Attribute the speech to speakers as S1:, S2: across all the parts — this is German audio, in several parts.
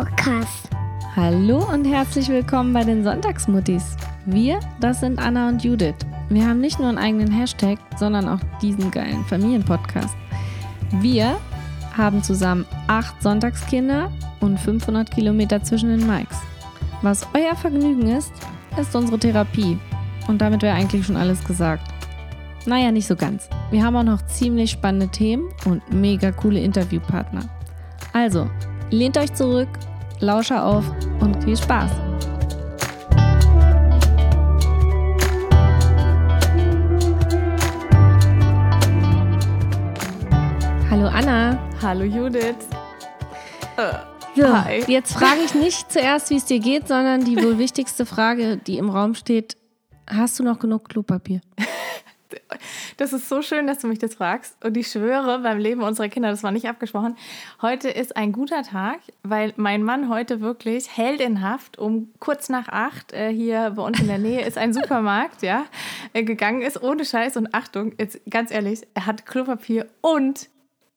S1: Podcast.
S2: Hallo und herzlich willkommen bei den Sonntagsmuttis. Wir, das sind Anna und Judith. Wir haben nicht nur einen eigenen Hashtag, sondern auch diesen geilen Familienpodcast. Wir haben zusammen acht Sonntagskinder und 500 Kilometer zwischen den Mikes. Was euer Vergnügen ist, ist unsere Therapie. Und damit wäre eigentlich schon alles gesagt. Naja, nicht so ganz. Wir haben auch noch ziemlich spannende Themen und mega coole Interviewpartner. Also, lehnt euch zurück, lausche auf und viel Spaß. Hallo Anna.
S3: Hallo Judith. Äh,
S2: So,
S3: Hi.
S2: jetzt frage ich nicht zuerst, wie es dir geht, sondern die wohl wichtigste Frage, die im Raum steht. Hast du noch genug Klopapier?
S3: Das ist so schön, dass du mich das fragst. Und ich schwöre, beim Leben unserer Kinder, das war nicht abgesprochen, heute ist ein guter Tag, weil mein Mann heute wirklich heldenhaft um kurz nach acht äh, hier bei uns in der Nähe ist ein Supermarkt, ja, äh, gegangen ist, ohne Scheiß. Und Achtung, jetzt ganz ehrlich, er hat Klopapier und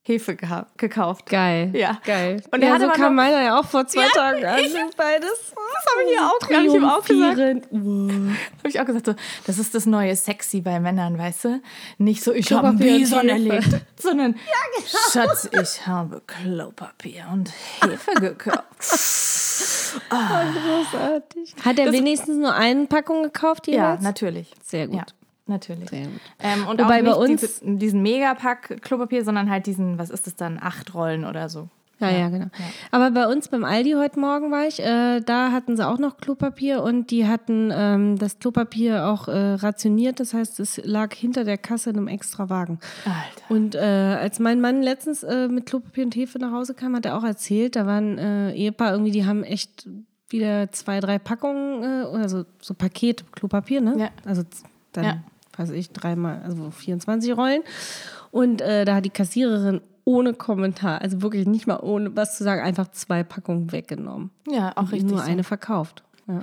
S3: Hefe gekauft.
S2: Geil.
S3: Ja.
S2: Geil.
S3: Und
S2: ja,
S3: er hat
S2: so kam
S3: noch-
S2: meiner ja auch vor zwei
S3: Ja,
S2: Tagen an.
S3: ich-
S2: beides.
S3: Das habe ich hier auch, hab ich ihm auch gesagt.
S2: Wow.
S3: Habe ich auch gesagt, so, das ist das neue Sexy bei Männern, weißt du? Nicht so, ich habe Bison
S2: Hefe.
S3: erlegt, sondern Schatz, ich habe Klopapier und Hefe gekauft.
S2: Großartig. Hat er
S3: Das-
S2: wenigstens nur eine Packung gekauft
S3: ja,
S2: jeweils?
S3: natürlich.
S2: Sehr gut.
S3: Ja, natürlich. Ähm, und
S2: Wobei
S3: auch
S2: bei
S3: nicht
S2: uns-
S3: diese, diesen Megapack Klopapier, sondern halt diesen, was ist das dann, acht Rollen oder so.
S2: Ja, ja, genau. Aber bei uns beim Aldi heute Morgen war ich, äh, da hatten sie auch noch Klopapier und die hatten ähm, das Klopapier auch äh, rationiert. Das heißt, es lag hinter der Kasse in einem extra Wagen.
S3: Alter.
S2: Und äh, als mein Mann letztens äh, mit Klopapier und Hefe nach Hause kam, hat er auch erzählt, da waren äh, Ehepaar irgendwie, die haben echt wieder zwei, drei Packungen, oder so, Paket Klopapier, ne?
S3: Ja.
S2: Also dann,
S3: Ja.
S2: Weiß ich, dreimal, also 24 Rollen. Und äh, da hat die Kassiererin ohne Kommentar, also wirklich nicht mal ohne was zu sagen, einfach zwei Packungen weggenommen.
S3: Ja, auch
S2: Und
S3: richtig.
S2: Nur
S3: so.
S2: eine verkauft. Ja.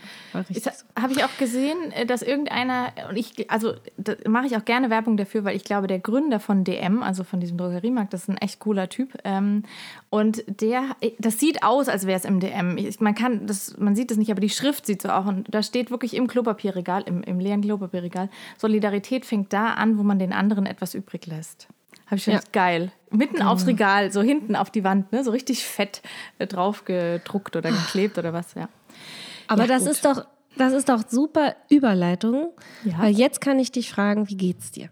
S3: Habe ich auch gesehen, äh, dass irgendeiner, und ich, also da mache ich auch gerne Werbung dafür, weil ich glaube, der Gründer von DM, also von diesem Drogeriemarkt, das ist ein echt cooler Typ. Ähm, und der, das sieht aus, als wäre es im DM. Ich, man kann, das, man sieht es nicht, aber die Schrift sieht so auch. Und da steht wirklich im Klopapierregal, im, im leeren Klopapierregal, Solidarität fängt da an, wo man den anderen etwas übrig lässt. Habe ich schon
S2: Ja.
S3: geil. Mitten aufs Regal, so hinten auf die Wand, ne? so richtig fett äh, drauf gedruckt oder geklebt oder was, ja.
S2: Aber
S3: Ja,
S2: das
S3: gut.
S2: ist doch, das ist doch super Überleitung.
S3: Ja.
S2: Weil jetzt kann ich dich fragen, wie geht's dir?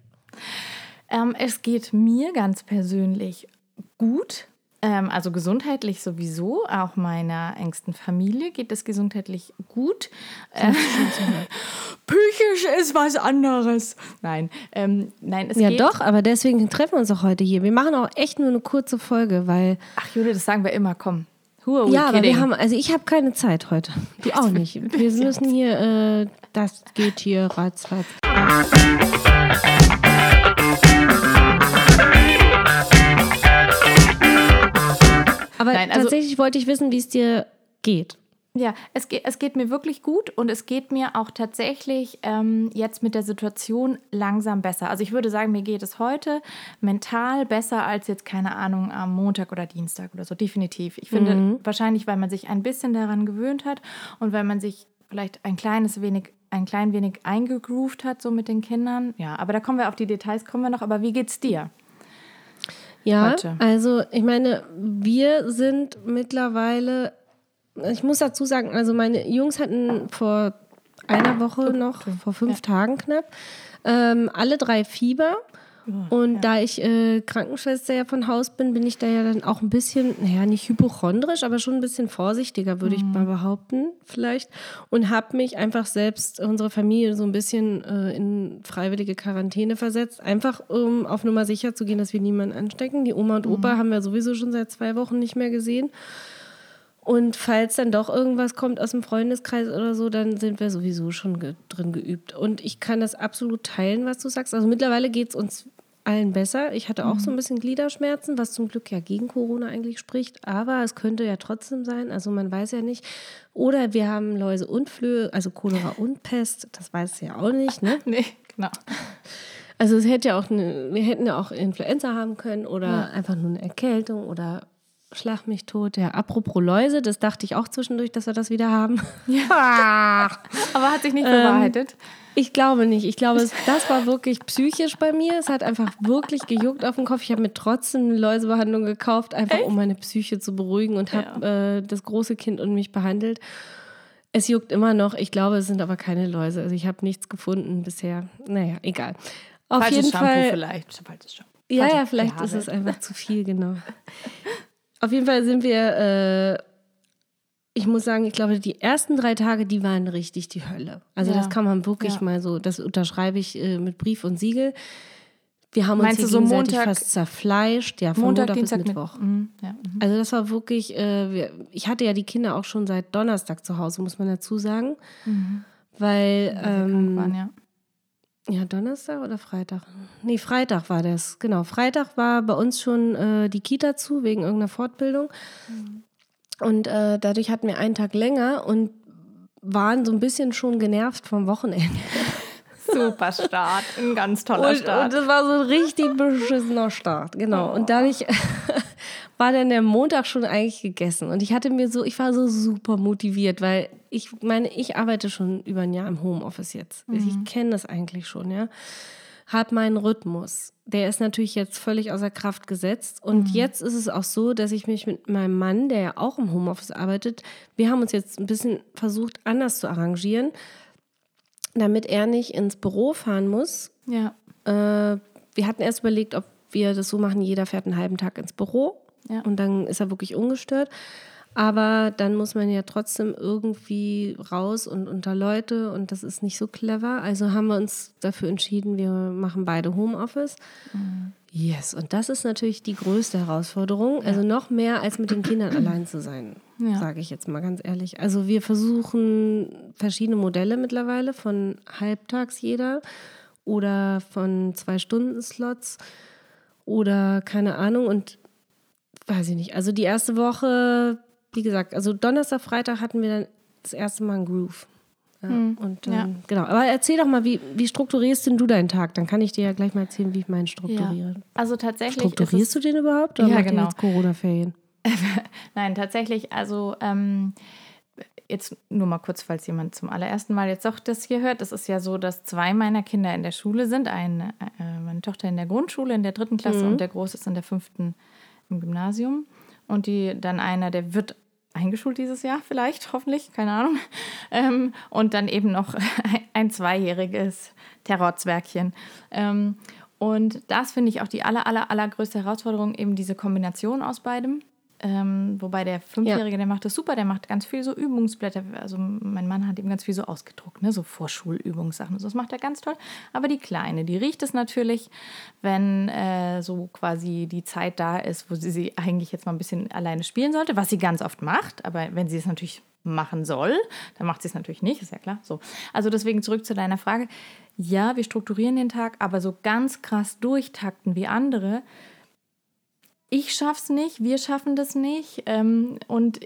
S3: Ähm, es geht mir ganz persönlich gut. Ähm, also gesundheitlich sowieso. Auch meiner engsten Familie geht es gesundheitlich gut. Äh, Psychisch ist was anderes. Nein, ähm, nein, es
S2: Ja,
S3: geht.
S2: doch, aber deswegen treffen wir uns auch heute hier. Wir machen auch echt nur eine kurze Folge, weil.
S3: Ach, Jude, das sagen wir immer. Komm. Who are we
S2: ja, aber
S3: kidding?
S2: wir haben, also ich habe keine Zeit heute. Du auch nicht. Wir müssen hier, äh, das geht hier ratzfatz. Aber
S3: Nein, also-
S2: tatsächlich wollte ich wissen, wie es dir geht.
S3: Ja, es geht, es geht mir wirklich gut und es geht mir auch tatsächlich ähm, jetzt mit der Situation langsam besser. Also ich würde sagen, mir geht es heute mental besser als jetzt, keine Ahnung, am Montag oder Dienstag oder so, definitiv. Ich finde wahrscheinlich, weil man sich ein bisschen daran gewöhnt hat und weil man sich vielleicht ein kleines wenig, ein klein wenig eingegroovt hat, so mit den Kindern. Ja, aber da kommen wir auf die Details, kommen wir noch. Aber wie geht's dir?
S2: Ja,
S3: Heute.
S2: also ich meine, wir sind mittlerweile, ich muss dazu sagen, also meine Jungs hatten vor einer Woche noch, vor fünf Tagen knapp, ähm, alle drei Fieber. Und da ich äh, Krankenschwester ja von Haus bin, bin ich da ja dann auch ein bisschen, naja, nicht hypochondrisch, aber schon ein bisschen vorsichtiger, würde ich mal behaupten, vielleicht. Und habe mich einfach selbst, unsere Familie, so ein bisschen äh, in freiwillige Quarantäne versetzt. Einfach, um auf Nummer sicher zu gehen, dass wir niemanden anstecken. Die Oma und Opa haben wir sowieso schon seit zwei Wochen nicht mehr gesehen. Und falls dann doch irgendwas kommt aus dem Freundeskreis oder so, dann sind wir sowieso schon ge drin geübt. Und ich kann das absolut teilen, was du sagst. Also mittlerweile geht es uns allen besser. Ich hatte auch so ein bisschen Gliederschmerzen, was zum Glück ja gegen Corona eigentlich spricht. Aber es könnte ja trotzdem sein. Also man weiß ja nicht. Oder wir haben Läuse und Flöhe, also Cholera und Pest. Das weiß ja auch nicht, ne?
S3: Nee, genau.
S2: Also es hätte ja auch eine, wir hätten ja auch Influenza haben können oder einfach nur eine Erkältung oder Schlag mich tot. Ja, apropos Läuse, das dachte ich auch zwischendurch, dass wir das wieder haben. Ja.
S3: Aber hat sich nicht bewahrheitet. Ähm,
S2: ich glaube nicht. Ich glaube, das war wirklich psychisch bei mir. Es hat einfach wirklich gejuckt auf dem Kopf. Ich habe mir trotzdem eine Läusebehandlung gekauft, einfach Echt? um meine Psyche zu beruhigen und habe ja. äh, das große Kind und mich behandelt. Es juckt immer noch. Ich glaube, es sind aber keine Läuse. Also ich habe nichts gefunden bisher. Naja, egal.
S3: Auf Falsches jeden Shampoo Fall. vielleicht. Falsches
S2: Shampoo. Ja, ja, vielleicht ist es einfach zu viel, genau. Auf jeden Fall sind wir, äh, ich muss sagen, ich glaube, die ersten drei Tage, die waren richtig die Hölle. Also ja. das kann man wirklich ja. mal so, das unterschreibe ich äh, mit Brief und Siegel. Wir haben uns Meinst hier so Montag, fast zerfleischt. Ja, von Montag, Montag Dienstag bis Mittwoch. Mit, mhm, ja, mhm. Also das war wirklich, äh, wir, ich hatte ja die Kinder auch schon seit Donnerstag zu Hause, muss man dazu sagen. Mhm. Weil, ähm, waren, ja. Ja, Donnerstag oder Freitag? Nee, Freitag war das. Genau, Freitag war bei uns schon äh, die Kita zu wegen irgendeiner Fortbildung. Mhm. Und äh, dadurch hatten wir einen Tag länger und waren so ein bisschen schon genervt vom Wochenende.
S3: Super Start, ein ganz toller
S2: und,
S3: Start.
S2: Und das war so ein richtig beschissener Start, genau. Oh. Und dadurch war dann der Montag schon eigentlich gegessen. Und ich hatte mir so, ich war so super motiviert, weil ich meine, ich arbeite schon über ein Jahr im Homeoffice jetzt. Mhm. Ich kenne das eigentlich schon, ja. Hab meinen Rhythmus. Der ist natürlich jetzt völlig außer Kraft gesetzt. Und mhm. jetzt ist es auch so, dass ich mich mit meinem Mann, der ja auch im Homeoffice arbeitet, wir haben uns jetzt ein bisschen versucht, anders zu arrangieren, damit er nicht ins Büro fahren muss.
S3: Ja.
S2: Äh, wir hatten erst überlegt, ob wir das so machen, jeder fährt einen halben Tag ins Büro ja. Und dann ist er wirklich ungestört. Aber dann muss man ja trotzdem irgendwie raus und unter Leute und das ist nicht so clever. Also haben wir uns dafür entschieden, wir machen beide Homeoffice. Mhm. Yes, und das ist natürlich die größte Herausforderung. Also noch mehr als mit den Kindern allein zu sein, ja. sage ich jetzt mal ganz ehrlich. Also wir versuchen verschiedene Modelle mittlerweile von halbtags jeder oder von zwei Stunden Slots oder keine Ahnung. Und weiß ich nicht. Also die erste Woche, wie gesagt, also Donnerstag, Freitag hatten wir dann das erste Mal einen Groove. Ja, hm, und ähm, ja. genau. Aber erzähl doch mal, wie, wie strukturierst denn du deinen Tag? Dann kann ich dir ja gleich mal erzählen, wie ich meinen strukturiere. Ja.
S3: Also tatsächlich.
S2: Strukturierst du den überhaupt? Oder
S3: ja, genau.
S2: jetzt Corona-Ferien?
S3: Nein, tatsächlich. Also ähm, jetzt nur mal kurz, falls jemand zum allerersten Mal jetzt auch das hier hört. Es ist ja so, dass zwei meiner Kinder in der Schule sind. Eine, äh, meine Tochter in der Grundschule in der dritten Klasse mhm. und der Große ist in der fünften im Gymnasium. Und die dann einer, der wird eingeschult dieses Jahr vielleicht, hoffentlich, keine Ahnung. Ähm, und dann eben noch ein zweijähriges Terrorzwergchen. Ähm, und das finde ich auch die aller, aller, allergrößte Herausforderung, eben diese Kombination aus beidem. Ähm, wobei der Fünfjährige, ja. der macht das super, der macht ganz viel so Übungsblätter. Also mein Mann hat ihm ganz viel so ausgedruckt, ne? so Vorschulübungssachen. Das macht er ganz toll. Aber die Kleine, die riecht es natürlich, wenn äh, so quasi die Zeit da ist, wo sie, sie eigentlich jetzt mal ein bisschen alleine spielen sollte, was sie ganz oft macht. Aber wenn sie es natürlich machen soll, dann macht sie es natürlich nicht, ist ja klar. So. Also deswegen zurück zu deiner Frage. Ja, wir strukturieren den Tag, aber so ganz krass durchtakten wie andere ich schaff's nicht, wir schaffen das nicht. Ähm, und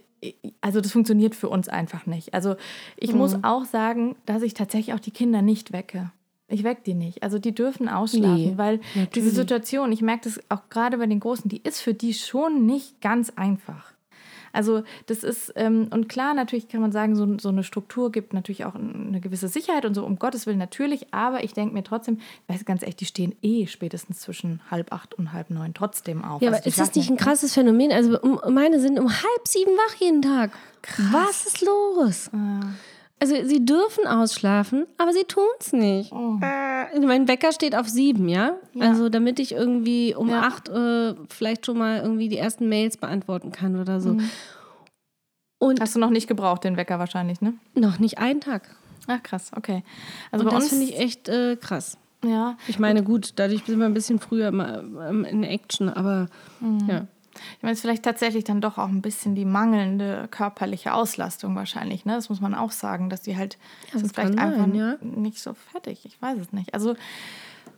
S3: also das funktioniert für uns einfach nicht. Also ich mhm. muss auch sagen, dass ich tatsächlich auch die Kinder nicht wecke. Ich weck die nicht. Also die dürfen ausschlafen, nee, weil natürlich. diese Situation, ich merke das auch gerade bei den Großen, die ist für die schon nicht ganz einfach. Also das ist, ähm, und klar, natürlich kann man sagen, so, so eine Struktur gibt natürlich auch eine gewisse Sicherheit und so, um Gottes Willen natürlich, aber ich denke mir trotzdem, weiß ganz echt, die stehen eh spätestens zwischen halb acht und halb neun trotzdem auf.
S2: Ja, also aber ist das nicht ein krasses Phänomen? Also meine sind um halb sieben wach jeden Tag. Krass. Was ist los? Ja. Also sie dürfen ausschlafen, aber sie tun es nicht. Oh. Äh, mein Wecker steht auf sieben, ja? ja. Also damit ich irgendwie um ja. acht äh, vielleicht schon mal irgendwie die ersten Mails beantworten kann oder so. Mhm.
S3: Und Hast du noch nicht gebraucht, den Wecker wahrscheinlich, ne?
S2: Noch nicht einen Tag.
S3: Ach krass, okay.
S2: Also Und bei das finde ich echt äh, krass.
S3: Ja.
S2: Ich meine, gut, dadurch sind wir ein bisschen früher in Action, aber mhm. ja.
S3: Ich meine, es ist vielleicht tatsächlich dann doch auch ein bisschen die mangelnde körperliche Auslastung wahrscheinlich. Ne? Das muss man auch sagen, dass die halt ja, sind vielleicht sein, einfach ja. nicht so fertig. Ich weiß es nicht. Also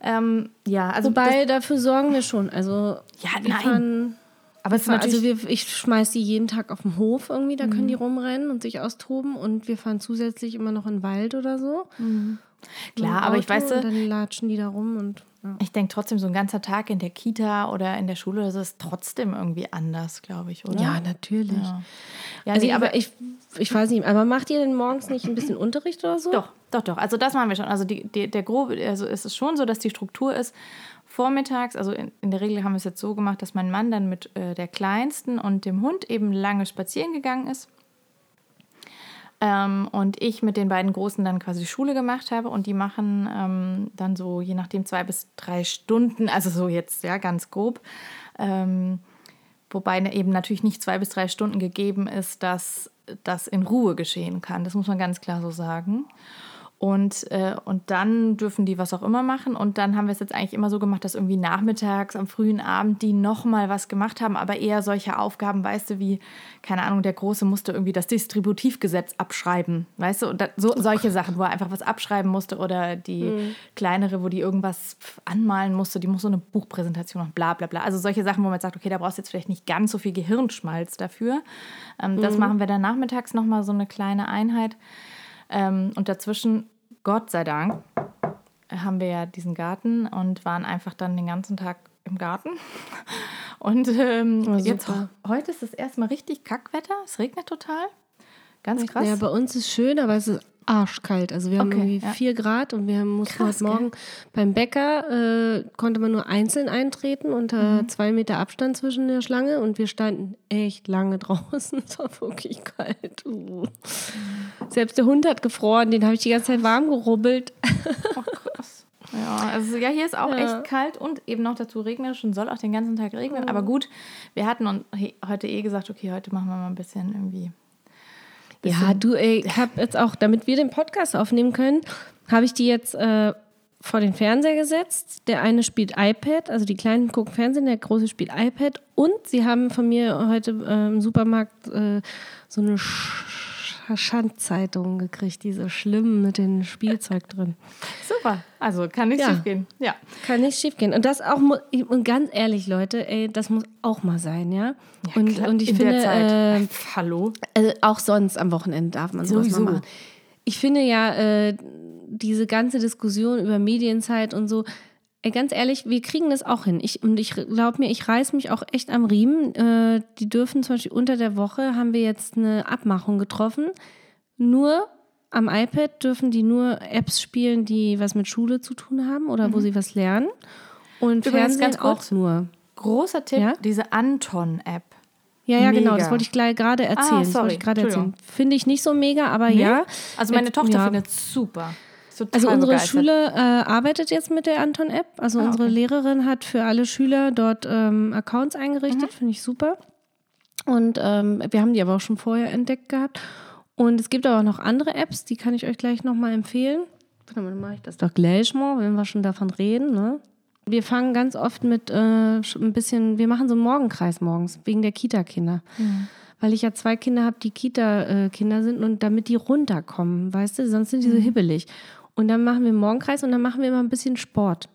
S3: ähm, ja, also
S2: wobei dafür sorgen wir schon. Also
S3: ja, nein.
S2: Aber es also wir, ich schmeiß die jeden Tag auf den Hof irgendwie, da mhm. können die rumrennen und sich austoben und wir fahren zusätzlich immer noch in den Wald oder so.
S3: Mhm. Klar, aber ich weiß,
S2: und dann latschen die da rum und
S3: ich denke trotzdem, so ein ganzer Tag in der Kita oder in der Schule, das ist trotzdem irgendwie anders, glaube ich, oder?
S2: Ja, natürlich. Ja,
S3: ja also
S2: nee, aber ich, ich weiß nicht, aber macht ihr denn morgens nicht ein bisschen Unterricht oder so?
S3: Doch, doch, doch. Also das machen wir schon. Also die, die, der grobe, also ist es schon so, dass die Struktur ist, vormittags, also in, in, der Regel haben wir es jetzt so gemacht, dass mein Mann dann mit äh, der Kleinsten und dem Hund eben lange spazieren gegangen ist. Ähm, und ich mit den beiden Großen dann quasi Schule gemacht habe und die machen ähm, dann so je nachdem zwei bis drei Stunden, also so jetzt ja ganz grob. Ähm, wobei ne, eben natürlich nicht zwei bis drei Stunden gegeben ist, dass das in Ruhe geschehen kann. Das muss man ganz klar so sagen. Und, äh, und dann dürfen die was auch immer machen. Und dann haben wir es jetzt eigentlich immer so gemacht, dass irgendwie nachmittags, am frühen Abend, die nochmal was gemacht haben, aber eher solche Aufgaben, weißt du, wie, keine Ahnung, der Große musste irgendwie das Distributivgesetz abschreiben, weißt du, und da, so, solche Sachen, wo er einfach was abschreiben musste oder die mhm. kleinere, wo die irgendwas anmalen musste, die muss so eine Buchpräsentation machen, bla bla bla. Also solche Sachen, wo man sagt, okay, da brauchst du jetzt vielleicht nicht ganz so viel Gehirnschmalz dafür. Ähm, mhm. Das machen wir dann nachmittags nochmal so eine kleine Einheit. Ähm, und dazwischen, Gott sei Dank, haben wir ja diesen Garten und waren einfach dann den ganzen Tag im Garten. Und ähm, oh, jetzt heute ist es erstmal richtig Kackwetter. Es regnet total. Ganz krass.
S2: Ja, bei uns ist schön, aber es ist arschkalt. Also wir haben okay, irgendwie ja. 4 Grad und wir mussten Krass, heute Morgen gell? beim Bäcker, äh, konnte man nur einzeln eintreten unter mhm. zwei Meter Abstand zwischen der Schlange und wir standen echt lange draußen. Es war wirklich kalt. Uh. Selbst der Hund hat gefroren, den habe ich die ganze Zeit warm gerubbelt.
S3: Oh, krass. Ja, also ja, hier ist auch ja. echt kalt und eben noch dazu regnerisch und soll auch den ganzen Tag regnen. Mhm. Aber gut, wir hatten heute eh gesagt, okay, heute machen wir mal ein bisschen irgendwie
S2: ja, du, ey, ich habe jetzt auch, damit wir den Podcast aufnehmen können, habe ich die jetzt äh, vor den Fernseher gesetzt. Der eine spielt iPad, also die Kleinen gucken Fernsehen, der Große spielt iPad. Und sie haben von mir heute äh, im Supermarkt äh, so eine Sch Schandzeitung gekriegt, diese schlimmen mit dem Spielzeug drin.
S3: Super, also kann nicht ja. schief gehen. Ja.
S2: Kann nicht schief gehen. Und das auch, und ganz ehrlich, Leute, ey, das muss auch mal sein, ja. ja und, klar. und ich In finde, äh,
S3: hallo.
S2: Also auch sonst am Wochenende darf man sowas Sowieso. machen. Ich finde ja, äh, diese ganze Diskussion über Medienzeit und so, ganz ehrlich, wir kriegen das auch hin. Ich, und ich glaube mir, ich reiß mich auch echt am Riemen. Äh, die dürfen zum Beispiel unter der Woche, haben wir jetzt eine Abmachung getroffen. Nur am iPad dürfen die nur Apps spielen, die was mit Schule zu tun haben oder mhm. wo sie was lernen. Und Übrigens Fernsehen auch nur.
S3: Großer Tipp, ja? diese Anton-App.
S2: Ja, ja, mega. genau, das wollte ich gerade erzählen. Ah, sorry. erzählen. Finde ich nicht so mega, aber nee? ja.
S3: Also meine Tochter ja. findet es super.
S2: Also unsere begeistert. Schule äh, arbeitet jetzt mit der Anton-App. Also ah, unsere okay. Lehrerin hat für alle Schüler dort ähm, Accounts eingerichtet, mhm. finde ich super. Und ähm, wir haben die aber auch schon vorher entdeckt gehabt. Und es gibt aber auch noch andere Apps, die kann ich euch gleich nochmal empfehlen. Dann mache ich das doch gleich mal, wenn wir schon davon reden. Ne? Wir fangen ganz oft mit äh, ein bisschen, wir machen so einen Morgenkreis morgens, wegen der Kita-Kinder. Mhm. Weil ich ja zwei Kinder habe, die Kita-Kinder sind und damit die runterkommen, weißt du, sonst sind die so mhm. hibbelig. Und dann machen wir einen Morgenkreis und dann machen wir immer ein bisschen Sport.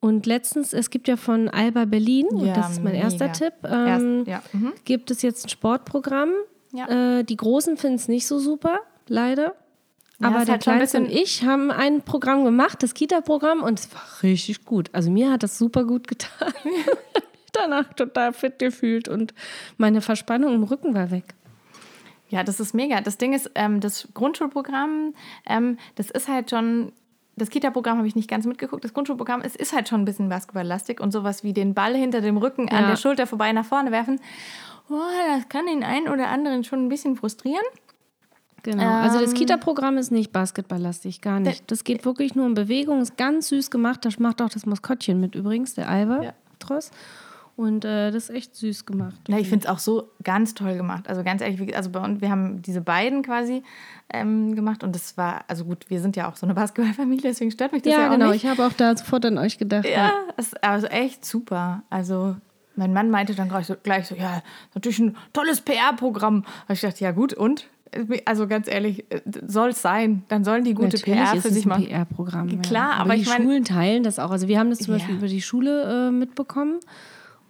S2: Und letztens, es gibt ja von Alba Berlin, ja, das ist mein mega. erster Tipp, ähm, Erst, ja. mhm. gibt es jetzt ein Sportprogramm. Ja. Äh, die Großen finden es nicht so super, leider. Aber der halt Kleinste und ich haben ein Programm gemacht, das Kita-Programm, und es war richtig gut. Also mir hat das super gut getan. ich habe mich danach total fit gefühlt und meine Verspannung im Rücken war weg.
S3: Ja, das ist mega. Das Ding ist, ähm, das Grundschulprogramm, ähm, das ist halt schon das Kita-Programm habe ich nicht ganz mitgeguckt. Das Grundschulprogramm es ist halt schon ein bisschen basketballlastig und sowas wie den Ball hinter dem Rücken ja. an der Schulter vorbei nach vorne werfen. Oh, das kann den einen oder anderen schon ein bisschen frustrieren.
S2: Genau. Ähm, also das ähm, Kita-Programm ist nicht basketballlastig, gar nicht. Das geht wirklich nur um Bewegung, ist ganz süß gemacht. Das macht auch das Maskottchen mit übrigens, der Alba ja. Und äh, das ist echt süß gemacht.
S3: Ja, ich finde es auch so ganz toll gemacht. Also ganz ehrlich, also bei uns, wir haben diese beiden quasi ähm, gemacht und das war, also gut, wir sind ja auch so eine Basketballfamilie, deswegen stört mich das ja, ja auch
S2: genau.
S3: nicht.
S2: Ich habe auch da sofort an euch gedacht.
S3: Ja, ja. ist also echt super. Also mein Mann meinte dann gleich so, gleich so ja, natürlich ein tolles PR-Programm. Ich dachte, ja gut, und? Also ganz ehrlich, soll es sein. Dann sollen die gute Natürlich PR für sich machen.
S2: PR-Programm.
S3: Klar,
S2: ja.
S3: aber, aber
S2: die
S3: meine,
S2: Schulen teilen das auch. Also wir haben das zum ja. Beispiel über die Schule äh, mitbekommen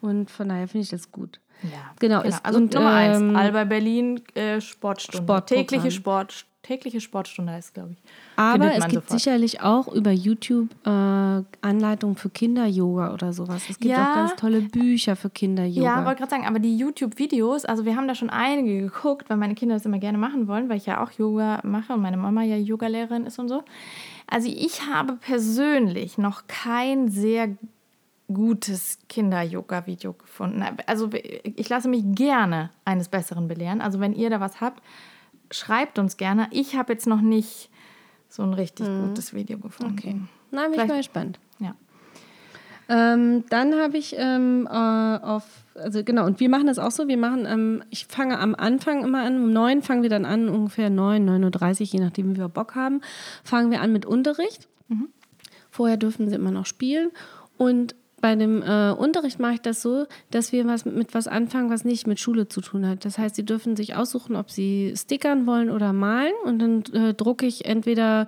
S2: und von daher finde ich das gut.
S3: Ja, genau. genau. Ist, also und, Nummer ähm, eins, Alba Berlin äh, Sportstunde. Tägliche Sport, tägliche Sportstunde heißt, glaube ich.
S2: Aber es gibt sofort. sicherlich auch über YouTube äh, Anleitungen für Kinder-Yoga oder sowas. Es gibt ja, auch ganz tolle Bücher für Kinder-Yoga.
S3: Ja, wollte gerade sagen, aber die YouTube-Videos, also wir haben da schon einige geguckt, weil meine Kinder das immer gerne machen wollen, weil ich ja auch Yoga mache und meine Mama ja Yogalehrerin ist und so. Also ich habe persönlich noch kein sehr gutes Kinder-Yoga-Video gefunden. Also ich lasse mich gerne eines Besseren belehren. Also wenn ihr da was habt, schreibt uns gerne. Ich habe jetzt noch nicht so ein richtig mhm. gutes Video gefunden.
S2: Okay. Na, bin Vielleicht, ich mal gespannt.
S3: Ja.
S2: Ähm, dann habe ich ähm, äh, auf, also genau, und wir machen das auch so. Wir machen, ähm, ich fange am Anfang immer an, um neun fangen wir dann an, ungefähr neun, neun Uhr, dreißig, je nachdem, wie wir Bock haben, fangen wir an mit Unterricht. Mhm. Vorher dürfen sie immer noch spielen. Und bei dem äh, Unterricht mache ich das so, dass wir was mit was anfangen, was nicht mit Schule zu tun hat. Das heißt, sie dürfen sich aussuchen, ob sie stickern wollen oder malen. Und dann äh, drucke ich entweder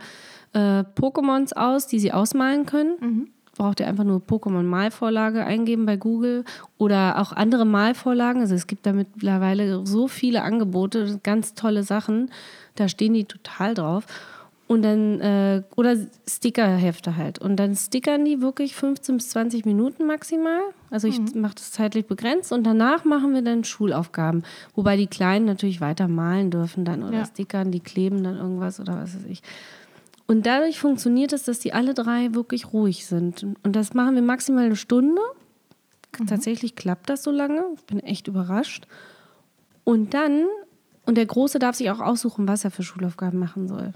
S2: äh, Pokémons aus, die sie ausmalen können. Mhm. Braucht ihr einfach nur Pokémon-Malvorlage eingeben bei Google oder auch andere Malvorlagen. Also es gibt da mittlerweile so viele Angebote, ganz tolle Sachen. Da stehen die total drauf. Und dann, äh, oder Stickerhefte halt. Und dann stickern die wirklich 15 bis 20 Minuten maximal. Also ich mhm. mache das zeitlich begrenzt und danach machen wir dann Schulaufgaben. Wobei die Kleinen natürlich weiter malen dürfen dann oder ja. stickern, die kleben dann irgendwas oder was weiß ich. Und dadurch funktioniert es, dass die alle drei wirklich ruhig sind. Und das machen wir maximal eine Stunde. Mhm. Tatsächlich klappt das so lange. Ich bin echt überrascht. Und dann, und der Große darf sich auch aussuchen, was er für Schulaufgaben machen soll.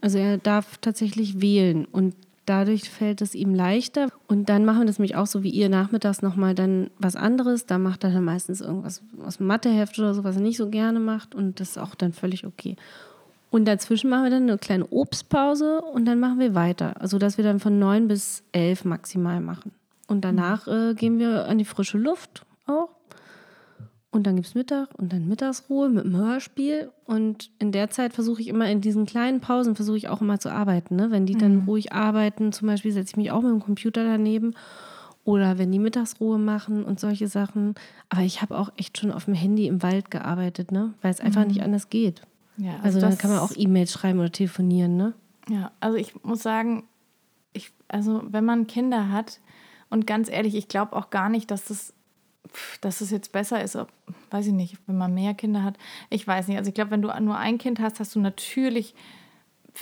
S2: Also er darf tatsächlich wählen und dadurch fällt es ihm leichter. Und dann machen wir das nämlich auch so wie ihr nachmittags nochmal dann was anderes. Da macht er dann meistens irgendwas aus dem Matheheft oder so, was er nicht so gerne macht und das ist auch dann völlig okay. Und dazwischen machen wir dann eine kleine Obstpause und dann machen wir weiter. Also dass wir dann von neun bis elf maximal machen. Und danach äh, gehen wir an die frische Luft auch und dann gibt es Mittag und dann Mittagsruhe mit dem Hörspiel. Und in der Zeit versuche ich immer, in diesen kleinen Pausen versuche ich auch immer zu arbeiten. Ne? Wenn die dann mhm. ruhig arbeiten, zum Beispiel setze ich mich auch mit dem Computer daneben. Oder wenn die Mittagsruhe machen und solche Sachen. Aber ich habe auch echt schon auf dem Handy im Wald gearbeitet, ne? weil es einfach mhm. nicht anders geht. Ja, also, also dann kann man auch E-Mails schreiben oder telefonieren. Ne?
S3: Ja, also ich muss sagen, ich, also wenn man Kinder hat, und ganz ehrlich, ich glaube auch gar nicht, dass das dass es jetzt besser ist, ob, weiß ich nicht, wenn man mehr Kinder hat. Ich weiß nicht. Also ich glaube, wenn du nur ein Kind hast, hast du natürlich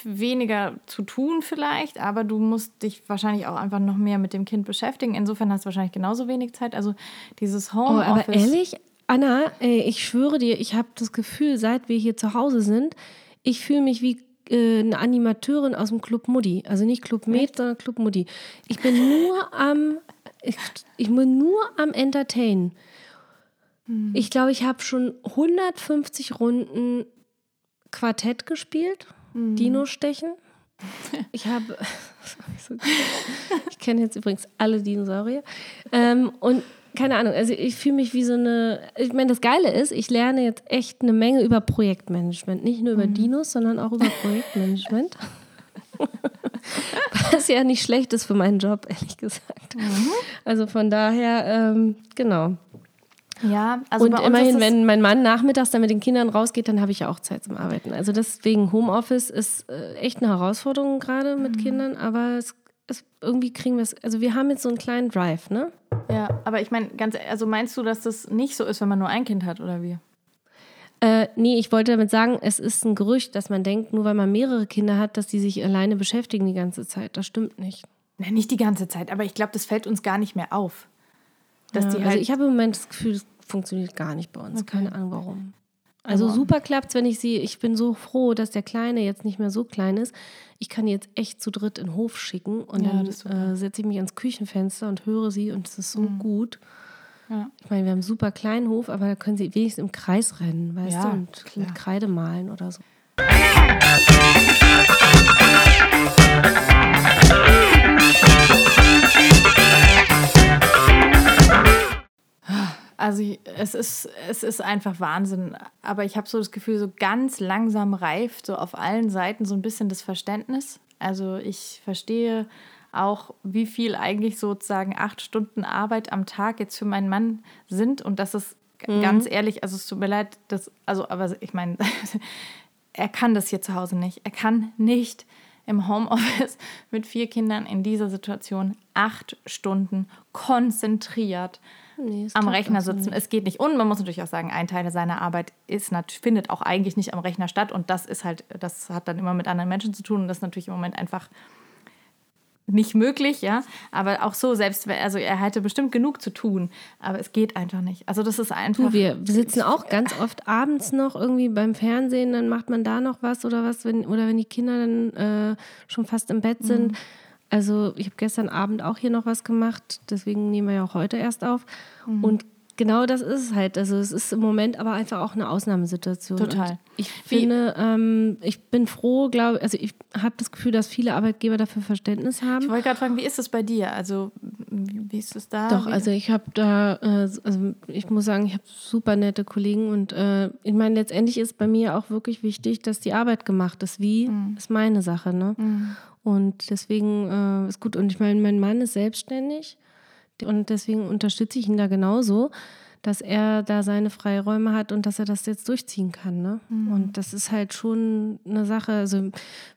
S3: weniger zu tun vielleicht, aber du musst dich wahrscheinlich auch einfach noch mehr mit dem Kind beschäftigen. Insofern hast du wahrscheinlich genauso wenig Zeit. Also dieses Homeoffice. Oh, aber
S2: ehrlich, Anna, ich schwöre dir, ich habe das Gefühl, seit wir hier zu Hause sind, ich fühle mich wie äh, eine Animateurin aus dem Club Mutti. Also nicht Club Med, sondern Club Mutti. Ich bin nur am ich, ich bin nur am Entertainen. Hm. Ich glaube, ich habe schon 150 Runden Quartett gespielt, hm. Dino-Stechen. Ich habe, ich kenne jetzt übrigens alle Dinosaurier. Ähm, und keine Ahnung, also ich fühle mich wie so eine, ich meine, das Geile ist, ich lerne jetzt echt eine Menge über Projektmanagement. Nicht nur über mhm. Dinos, sondern auch über Projektmanagement. Was ja nicht schlecht ist für meinen Job, ehrlich gesagt. Mhm. Also von daher, ähm, genau.
S3: Ja, also
S2: und immerhin, wenn mein Mann nachmittags dann mit den Kindern rausgeht, dann habe ich ja auch Zeit zum Arbeiten. Also deswegen Homeoffice ist äh, echt eine Herausforderung gerade mit mhm. Kindern, aber es, es, irgendwie kriegen wir es. Also wir haben jetzt so einen kleinen Drive, ne?
S3: Ja, aber ich meine, ganz, also meinst du, dass das nicht so ist, wenn man nur ein Kind hat oder wie?
S2: Äh, nee, ich wollte damit sagen, es ist ein Gerücht, dass man denkt, nur weil man mehrere Kinder hat, dass die sich alleine beschäftigen die ganze Zeit. Das stimmt nicht.
S3: Na, nicht die ganze Zeit, aber ich glaube, das fällt uns gar nicht mehr auf.
S2: Dass ja, die also halt also ich habe im Moment das Gefühl, das funktioniert gar nicht bei uns. Okay. Keine Ahnung warum. Also aber super klappt wenn ich sie, ich bin so froh, dass der Kleine jetzt nicht mehr so klein ist. Ich kann jetzt echt zu dritt in den Hof schicken und ja, dann äh, setze ich mich ans Küchenfenster und höre sie und es ist so mhm. gut. Ja. Ich meine, wir haben einen super kleinen Hof, aber da können sie wenigstens im Kreis rennen, weißt ja, du, und klar. mit Kreide malen oder so.
S3: Also es ist, es ist einfach Wahnsinn. Aber ich habe so das Gefühl, so ganz langsam reift so auf allen Seiten so ein bisschen das Verständnis. Also ich verstehe auch, wie viel eigentlich sozusagen acht Stunden Arbeit am Tag jetzt für meinen Mann sind. Und das ist mhm. ganz ehrlich, also es tut mir leid, das, also, aber ich meine, er kann das hier zu Hause nicht. Er kann nicht im Homeoffice mit vier Kindern in dieser Situation acht Stunden konzentriert nee, am Rechner sitzen. Nicht. Es geht nicht. Und man muss natürlich auch sagen, ein Teil seiner Arbeit ist, findet auch eigentlich nicht am Rechner statt. Und das ist halt, das hat dann immer mit anderen Menschen zu tun. Und das ist natürlich im Moment einfach nicht möglich, ja. Aber auch so, selbst, also er hätte bestimmt genug zu tun, aber es geht einfach nicht. Also das ist einfach.
S2: Du, wir sitzen auch ganz oft abends noch irgendwie beim Fernsehen, dann macht man da noch was oder was, wenn, oder wenn die Kinder dann äh, schon fast im Bett sind. Mhm. Also ich habe gestern Abend auch hier noch was gemacht, deswegen nehmen wir ja auch heute erst auf. Mhm. Und Genau das ist es halt. Also es ist im Moment aber einfach auch eine Ausnahmesituation.
S3: Total. Und
S2: ich finde, ähm, ich bin froh, glaube also ich habe das Gefühl, dass viele Arbeitgeber dafür Verständnis haben.
S3: Ich wollte gerade fragen, wie ist es bei dir? Also wie ist es da?
S2: Doch, also ich habe da, äh, also ich muss sagen, ich habe super nette Kollegen und äh, ich meine, letztendlich ist bei mir auch wirklich wichtig, dass die Arbeit gemacht ist. Wie mhm. ist meine Sache, ne? Mhm. Und deswegen äh, ist gut. Und ich meine, mein Mann ist selbstständig. Und deswegen unterstütze ich ihn da genauso, dass er da seine Freiräume hat und dass er das jetzt durchziehen kann. Ne? Mhm. Und das ist halt schon eine Sache. Also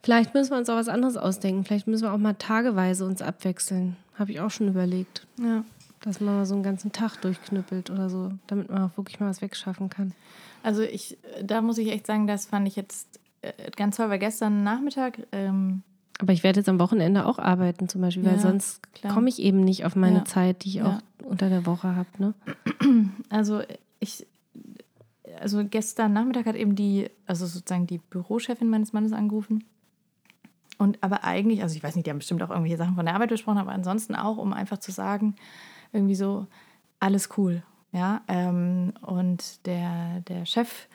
S2: vielleicht müssen wir uns auch was anderes ausdenken. Vielleicht müssen wir auch mal tageweise uns abwechseln. Habe ich auch schon überlegt. Ja. Dass man mal so einen ganzen Tag durchknüppelt oder so, damit man auch wirklich mal was wegschaffen kann.
S3: Also ich, da muss ich echt sagen, das fand ich jetzt äh, ganz toll, weil gestern Nachmittag ähm,
S2: aber ich werde jetzt am Wochenende auch arbeiten, zum Beispiel, weil ja, sonst komme ich eben nicht auf meine ja. Zeit, die ich ja. auch unter der Woche habe. Ne?
S3: Also ich, also gestern Nachmittag hat eben die, also sozusagen die Bürochefin meines Mannes angerufen. Und aber eigentlich, also ich weiß nicht, die haben bestimmt auch irgendwelche Sachen von der Arbeit besprochen, aber ansonsten auch, um einfach zu sagen, irgendwie so, alles cool. Ja, ähm, und der, der Chef,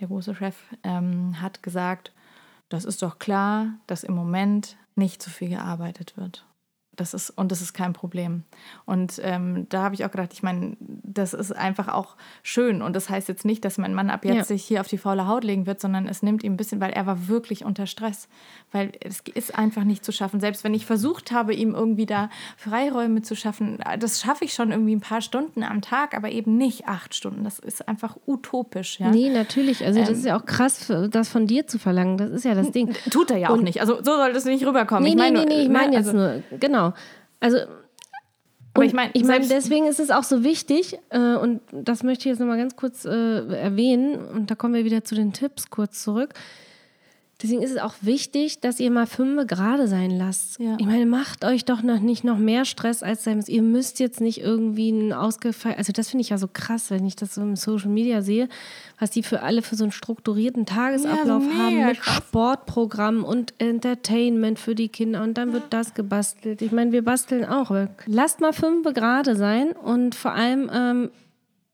S3: der große Chef, ähm, hat gesagt, das ist doch klar, dass im Moment nicht so viel gearbeitet wird. Das ist, und das ist kein Problem. Und ähm, da habe ich auch gedacht, ich meine, das ist einfach auch schön. Und das heißt jetzt nicht, dass mein Mann ab jetzt ja. sich hier auf die faule Haut legen wird, sondern es nimmt ihm ein bisschen, weil er war wirklich unter Stress. Weil es ist einfach nicht zu schaffen. Selbst wenn ich versucht habe, ihm irgendwie da Freiräume zu schaffen, das schaffe ich schon irgendwie ein paar Stunden am Tag, aber eben nicht acht Stunden. Das ist einfach utopisch. Ja?
S2: Nee, natürlich. Also das ähm, ist ja auch krass, das von dir zu verlangen. Das ist ja das Ding.
S3: Tut er ja und, auch nicht. Also so soll das nicht rüberkommen.
S2: Nee, ich mein, nee, nee, nee, ich meine ne, jetzt also, nur, genau. Also aber ich meine, ich mein, deswegen ist es auch so wichtig, äh, und das möchte ich jetzt nochmal ganz kurz äh, erwähnen, und da kommen wir wieder zu den Tipps kurz zurück. Deswegen ist es auch wichtig, dass ihr mal fünf gerade sein lasst. Ja. Ich meine, macht euch doch noch nicht noch mehr Stress als sein. Ihr müsst jetzt nicht irgendwie ein ausgefallen, also das finde ich ja so krass, wenn ich das so im Social Media sehe, was die für alle für so einen strukturierten Tagesablauf ja, haben mit krass. Sportprogramm und Entertainment für die Kinder und dann wird das gebastelt. Ich meine, wir basteln auch. Lasst mal fünf gerade sein und vor allem ähm,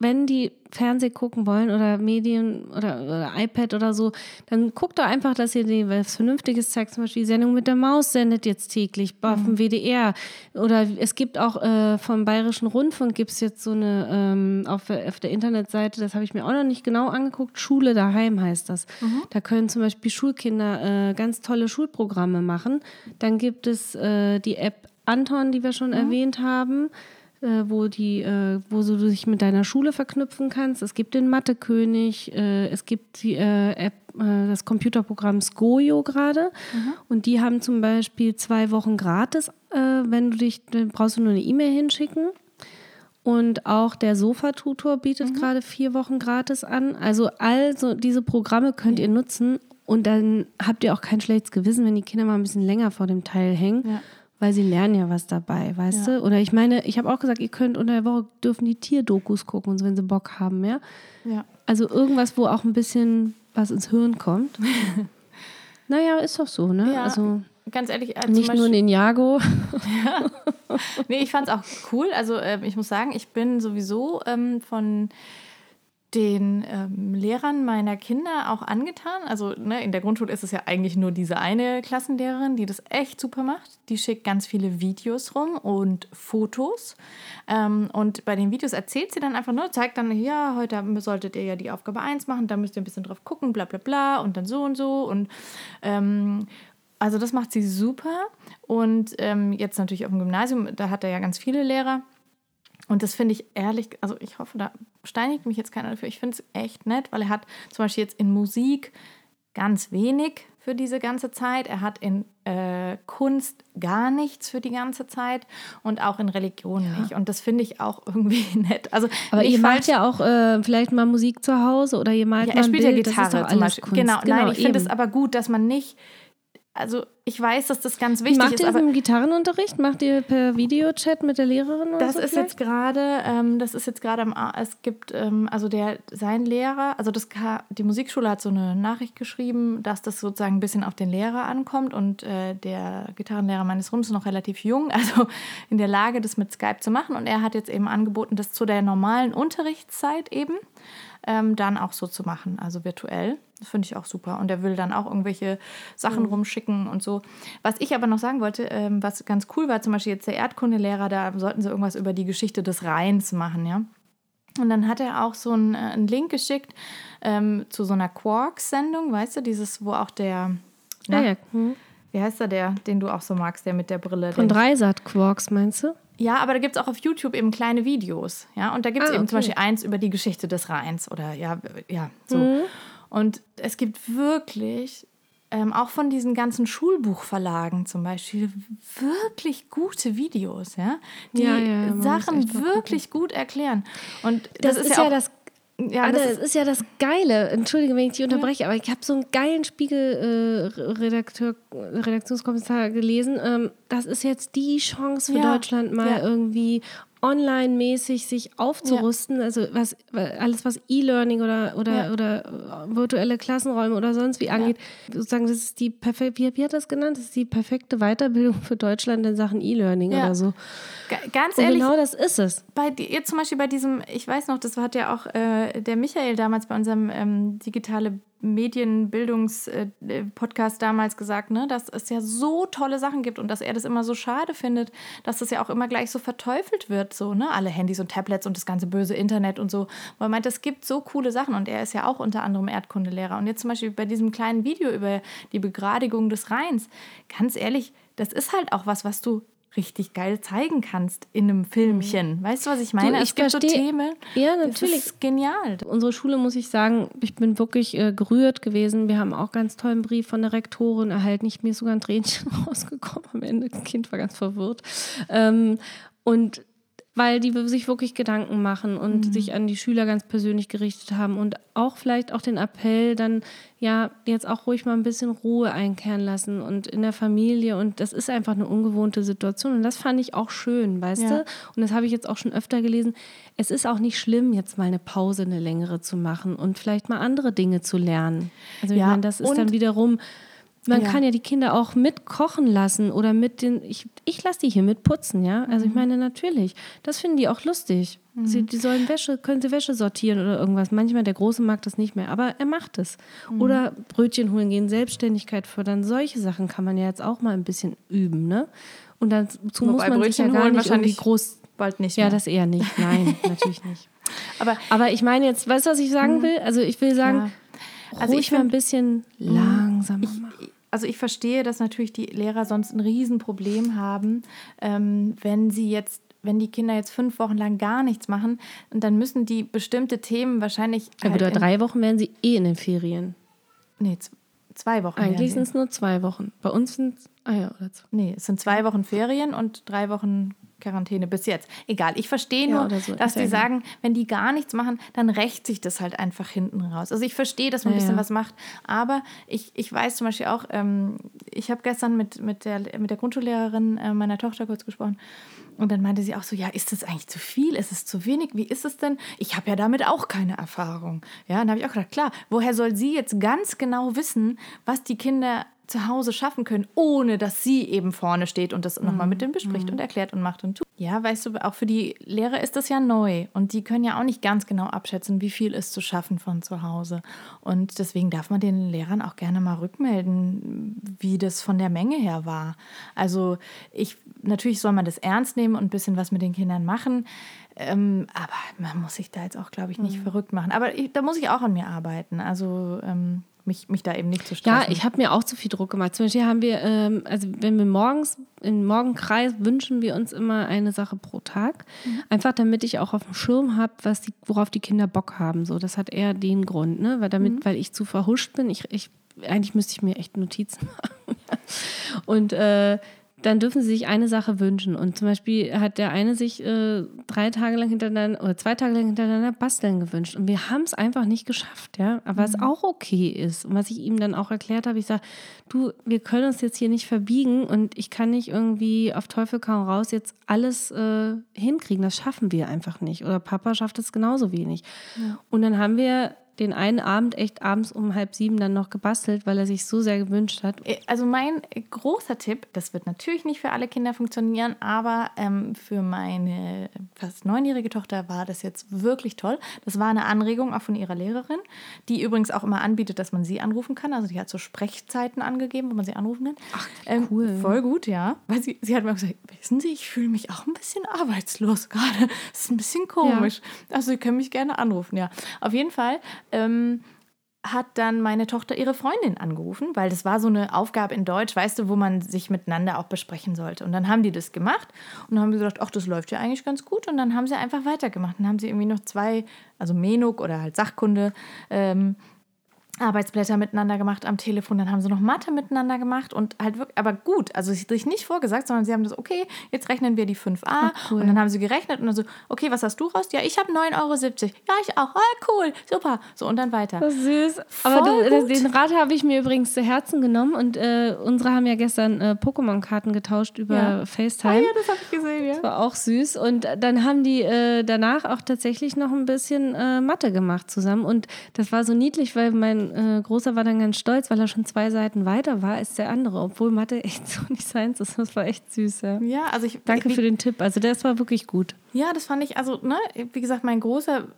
S2: wenn die Fernseh gucken wollen oder Medien oder, oder, iPad oder so, dann guckt doch einfach, dass ihr denen was Vernünftiges zeigt. Zum Beispiel die Sendung mit der Maus sendet jetzt täglich auf dem mhm. WDR. Oder es gibt auch äh, vom Bayerischen Rundfunk gibt es jetzt so eine ähm, auf, auf, der Internetseite, das habe ich mir auch noch nicht genau angeguckt, Schule daheim heißt das. Mhm. Da können zum Beispiel Schulkinder äh, ganz tolle Schulprogramme machen. Dann gibt es äh, die App Anton, die wir schon mhm. erwähnt haben äh, wo, die, äh, wo du dich mit deiner Schule verknüpfen kannst. Es gibt den Mathekönig, äh, es gibt die äh, App, äh, das Computerprogramm Skojo gerade. Mhm. Und die haben zum Beispiel zwei Wochen gratis, äh, wenn du dich, dann brauchst du nur eine E-Mail hinschicken. Und auch der Sofa-Tutor bietet mhm. gerade vier Wochen gratis an. Also all so diese Programme könnt ihr nutzen und dann habt ihr auch kein schlechtes Gewissen, wenn die Kinder mal ein bisschen länger vor dem Teil hängen. Ja weil sie lernen ja was dabei, weißt ja. du? Oder ich meine, ich habe auch gesagt, ihr könnt unter der Woche dürfen die Tierdokus gucken, und so, wenn sie Bock haben, ja? ja. Also irgendwas, wo auch ein bisschen was ins Hirn kommt. naja, ist doch so, ne?
S3: Ja, also ganz ehrlich,
S2: äh, nicht nur Ninjago.
S3: ja. Nee, ich fand es auch cool. Also äh, ich muss sagen, ich bin sowieso ähm, von den ähm, Lehrern meiner Kinder auch angetan. Also ne, in der Grundschule ist es ja eigentlich nur diese eine Klassenlehrerin, die das echt super macht. Die schickt ganz viele Videos rum und Fotos. Ähm, und bei den Videos erzählt sie dann einfach nur, zeigt dann, ja, heute solltet ihr ja die Aufgabe 1 machen, da müsst ihr ein bisschen drauf gucken, bla bla bla und dann so und so. Und ähm, also das macht sie super. Und ähm, jetzt natürlich auf dem Gymnasium, da hat er ja ganz viele Lehrer. Und das finde ich ehrlich, also ich hoffe, da steinigt mich jetzt keiner dafür. Ich finde es echt nett, weil er hat zum Beispiel jetzt in Musik ganz wenig für diese ganze Zeit. Er hat in äh, Kunst gar nichts für die ganze Zeit und auch in Religion ja. nicht. Und das finde ich auch irgendwie nett. Also
S2: aber ihr macht ja auch äh, vielleicht mal Musik zu Hause oder ihr malt ja, mal
S3: Er spielt
S2: Bild,
S3: ja Gitarre zum Beispiel. Kunst. Genau, genau, nein, ich finde es aber gut, dass man nicht also ich weiß, dass das ganz wichtig
S2: Macht
S3: ist.
S2: Macht ihr das im Gitarrenunterricht? Macht ihr per Videochat mit der Lehrerin? Oder
S3: das
S2: so
S3: ist vielleicht? jetzt gerade, ähm, das ist jetzt gerade es gibt, ähm, also der, sein Lehrer, also das, die Musikschule hat so eine Nachricht geschrieben, dass das sozusagen ein bisschen auf den Lehrer ankommt und äh, der Gitarrenlehrer meines Sohnes ist noch relativ jung, also in der Lage, das mit Skype zu machen und er hat jetzt eben angeboten, das zu der normalen Unterrichtszeit eben ähm, dann auch so zu machen, also virtuell. Das finde ich auch super. Und er will dann auch irgendwelche Sachen mhm. rumschicken und so. Was ich aber noch sagen wollte, ähm, was ganz cool war, zum Beispiel jetzt der Erdkundelehrer, da sollten sie irgendwas über die Geschichte des Rheins machen, ja. Und dann hat er auch so einen, äh, einen Link geschickt ähm, zu so einer Quarks-Sendung, weißt du, dieses, wo auch der. Na, ah, ja. Hm. Wie heißt er der, den du auch so magst, der mit der Brille?
S2: Von Dreisat Quarks, meinst du?
S3: Ja, aber da gibt es auch auf YouTube eben kleine Videos. Ja, und da gibt es ah, eben okay. zum Beispiel eins über die Geschichte des Rheins oder ja, ja, so. Mhm. Und es gibt wirklich, ähm, auch von diesen ganzen Schulbuchverlagen zum Beispiel, wirklich gute Videos, ja, die ja, ja, Sachen wirklich gut erklehren. Und
S2: das, das ist, ist, ja, das ja, Anne, das ist, ja das Geile. Entschuldige, wenn ich dich unterbreche, ja. aber ich habe so einen geilen Spiegel-Redaktionskommentar äh, gelesen. Ähm, das ist jetzt die Chance für ja. Deutschland, mal irgendwie online-mäßig sich aufzurüsten, ja. also was alles was E-Learning oder oder ja. oder virtuelle Klassenräume oder sonst wie angeht, ja. sozusagen das ist die perfekte wie, wie, hat das genannt? Das ist die perfekte Weiterbildung für Deutschland in Sachen E-Learning oder so.
S3: G ganz Und ehrlich,
S2: genau das ist es.
S3: Bei jetzt zum Beispiel bei diesem, ich weiß noch, das hat ja auch äh, der Michael damals bei unserem ähm, digitale Medienbildungspodcast damals gesagt, ne, dass es ja so tolle Sachen gibt und dass er das immer so schade findet, dass das ja auch immer gleich so verteufelt wird, so, ne, alle Handys und Tablets und das ganze böse Internet und so. Weil er meint, es gibt so coole Sachen und er ist ja auch unter anderem Erdkundelehrer. Und jetzt zum Beispiel bei diesem kleinen Video über die Begradigung des Rheins, ganz ehrlich, das ist halt auch was, was du richtig geil zeigen kannst in einem Filmchen. Mhm. Weißt du, was ich meine?
S2: Du, ich es gibt versteh, so Themen. Ja, natürlich. Das
S3: ist genial.
S2: Unsere Schule, muss ich sagen, ich bin wirklich äh, gerührt gewesen. Wir haben auch ganz tollen Brief von der Rektorin erhalten. Ich, mir ist sogar ein Tränchen rausgekommen am Ende. Das Kind war ganz verwirrt. Ähm, und weil die sich wirklich Gedanken machen und mhm. sich an die Schüler ganz persönlich gerichtet haben und auch vielleicht auch den Appell dann ja jetzt auch ruhig mal ein bisschen Ruhe einkehren lassen und in der Familie und das ist einfach eine ungewohnte Situation und das fand ich auch schön, weißt ja. du? Und das habe ich jetzt auch schon öfter gelesen. Es ist auch nicht schlimm, jetzt mal eine Pause, eine längere zu machen und vielleicht mal andere Dinge zu lernen. Also ich ja, meine, das ist dann wiederum man ja. kann ja die Kinder auch mitkochen lassen oder mit den. Ich, ich lasse die hier mit putzen, ja. Also ich mhm. meine, natürlich. Das finden die auch lustig. Mhm. Sie, die sollen Wäsche, können sie Wäsche sortieren oder irgendwas. Manchmal der Große mag das nicht mehr, aber er macht es. Mhm. Oder Brötchen holen gehen, Selbstständigkeit fördern. Solche Sachen kann man ja jetzt auch mal ein bisschen üben, ne? Und dazu Wobei muss man Brötchen sich ja gar nicht wahrscheinlich groß.
S3: Bald nicht.
S2: Mehr. Ja, das eher nicht. Nein, natürlich nicht. Aber, aber ich meine jetzt, weißt du, was ich sagen mhm. will? Also ich will sagen, ja. Also ruhig ich mal ein bisschen mhm. langsamer machen
S3: also ich verstehe, dass natürlich die Lehrer sonst ein Riesenproblem haben, ähm, wenn sie jetzt wenn die Kinder jetzt fünf Wochen lang gar nichts machen, dann müssen die bestimmte Themen wahrscheinlich.
S2: Ja, halt drei Wochen wären sie eh in den Ferien.
S3: Nee, zwei Wochen.
S2: Eigentlich sind es nur zwei Wochen. Bei uns sind es. Ah ja,
S3: oder zwei. Nee, es sind zwei Wochen Ferien und drei Wochen Quarantäne bis jetzt. Egal, ich verstehe nur, ja, so. dass die sagen, wenn die gar nichts machen, dann rächt sich das halt einfach hinten raus. Also ich verstehe, dass man ein bisschen ja. was macht, aber ich, ich weiß zum Beispiel auch, ähm, ich habe gestern mit, mit, der, mit der Grundschullehrerin äh, meiner Tochter kurz gesprochen und dann meinte sie auch so, ja, ist das eigentlich zu viel? Ist es zu wenig? Wie ist es denn? Ich habe ja damit auch keine Erfahrung. Ja, dann habe ich auch gedacht, klar, woher soll sie jetzt ganz genau wissen, was die Kinder zu Hause schaffen können, ohne dass sie eben vorne steht und das mhm. nochmal mit denen bespricht mhm. und erklärt und macht und tut. Ja, weißt du, auch für die Lehrer ist das ja neu und die können ja auch nicht ganz genau abschätzen, wie viel ist zu schaffen von zu Hause. Und deswegen darf man den Lehrern auch gerne mal rückmelden, wie das von der Menge her war. Also ich, natürlich soll man das ernst nehmen und ein bisschen was mit den Kindern machen. Ähm, aber man muss sich da jetzt auch, glaube ich, nicht mhm. verrückt machen. Aber ich, da muss ich auch an mir arbeiten. Also ähm, mich, mich da eben nicht zu stressen.
S2: Ja, ich habe mir auch zu viel Druck gemacht. Zum Beispiel haben wir, ähm, also wenn wir morgens, im Morgenkreis wünschen wir uns immer eine Sache pro Tag. Mhm. Einfach damit ich auch auf dem Schirm habe, was die, worauf die Kinder Bock haben. So, das hat eher den Grund, ne? Weil damit, mhm. weil ich zu verhuscht bin. Ich, ich eigentlich müsste ich mir echt Notizen machen. und äh, dann dürfen sie sich eine Sache wünschen. Und zum Beispiel hat der eine sich äh, drei Tage lang hintereinander oder zwei Tage lang hintereinander basteln gewünscht. Und wir haben es einfach nicht geschafft, ja. Aber mhm. was auch okay ist. Und was ich ihm dann auch erklärt habe, ich sage, du, wir können uns jetzt hier nicht verbiegen und ich kann nicht irgendwie auf Teufel kaum raus jetzt alles äh, hinkriegen. Das schaffen wir einfach nicht. Oder Papa schafft es genauso wenig. Ja. Und dann haben wir den einen Abend echt abends um halb sieben dann noch gebastelt, weil er sich so sehr gewünscht hat.
S3: Äh, also mein großer Tipp, das wird natürlich nicht für alle Kinder funktionieren, aber ähm, für meine fast neunjährige Tochter war das jetzt wirklich toll. Das war eine Anregung auch von ihrer Lehrerin, die übrigens auch immer anbietet, dass man sie anrufen kann. Also die hat so Sprechzeiten angegeben, wo man sie anrufen kann.
S2: Ach, ähm, cool.
S3: Ähm, voll gut, ja. Weil sie, sie hat mir gesagt, wissen Sie, ich fühle mich auch ein bisschen arbeitslos gerade. Das ist ein bisschen komisch. Ja. Also Sie können mich gerne anrufen, ja. Auf jeden Fall ähm, hat dann meine Tochter ihre Freundin angerufen, weil das war so eine Aufgabe in Deutsch, weißt du, wo man sich miteinander auch besprechen sollte. Und dann haben die das gemacht und haben gesagt, ach, das läuft ja eigentlich ganz gut. Und dann haben sie einfach weitergemacht. Dann haben sie irgendwie noch zwei, also Menuk oder halt Sachkunde, ähm, Arbeitsblätter miteinander gemacht am Telefon, dann haben sie noch Mathe miteinander gemacht und halt wirklich, aber gut, also sich nicht vorgesagt, sondern sie haben das, okay, jetzt rechnen wir die 5a Ach, cool. und dann haben sie gerechnet und dann so, okay, was hast du raus? Ja, ich habe 9,70 Euro. Ja, ich auch. Ah, cool, super. So und dann weiter.
S2: Das ist süß. Voll aber du, den Rat habe ich mir übrigens zu Herzen genommen und äh, unsere haben ja gestern äh, Pokémon-Karten getauscht über ja. FaceTime. Ah,
S3: ja, das habe ich gesehen, ja.
S2: Das war auch süß und dann haben die äh, danach auch tatsächlich noch ein bisschen äh, Mathe gemacht zusammen und das war so niedlich, weil mein äh, Großer war dann ganz stolz, weil er schon zwei Seiten weiter war als der andere, obwohl Mathe echt so nicht seins ist. Das war echt süß, ja.
S3: Ja, also ich.
S2: Danke wie, für den Tipp. Also das war wirklich gut.
S3: Ja, das fand ich, also, ne, wie gesagt, mein Großer,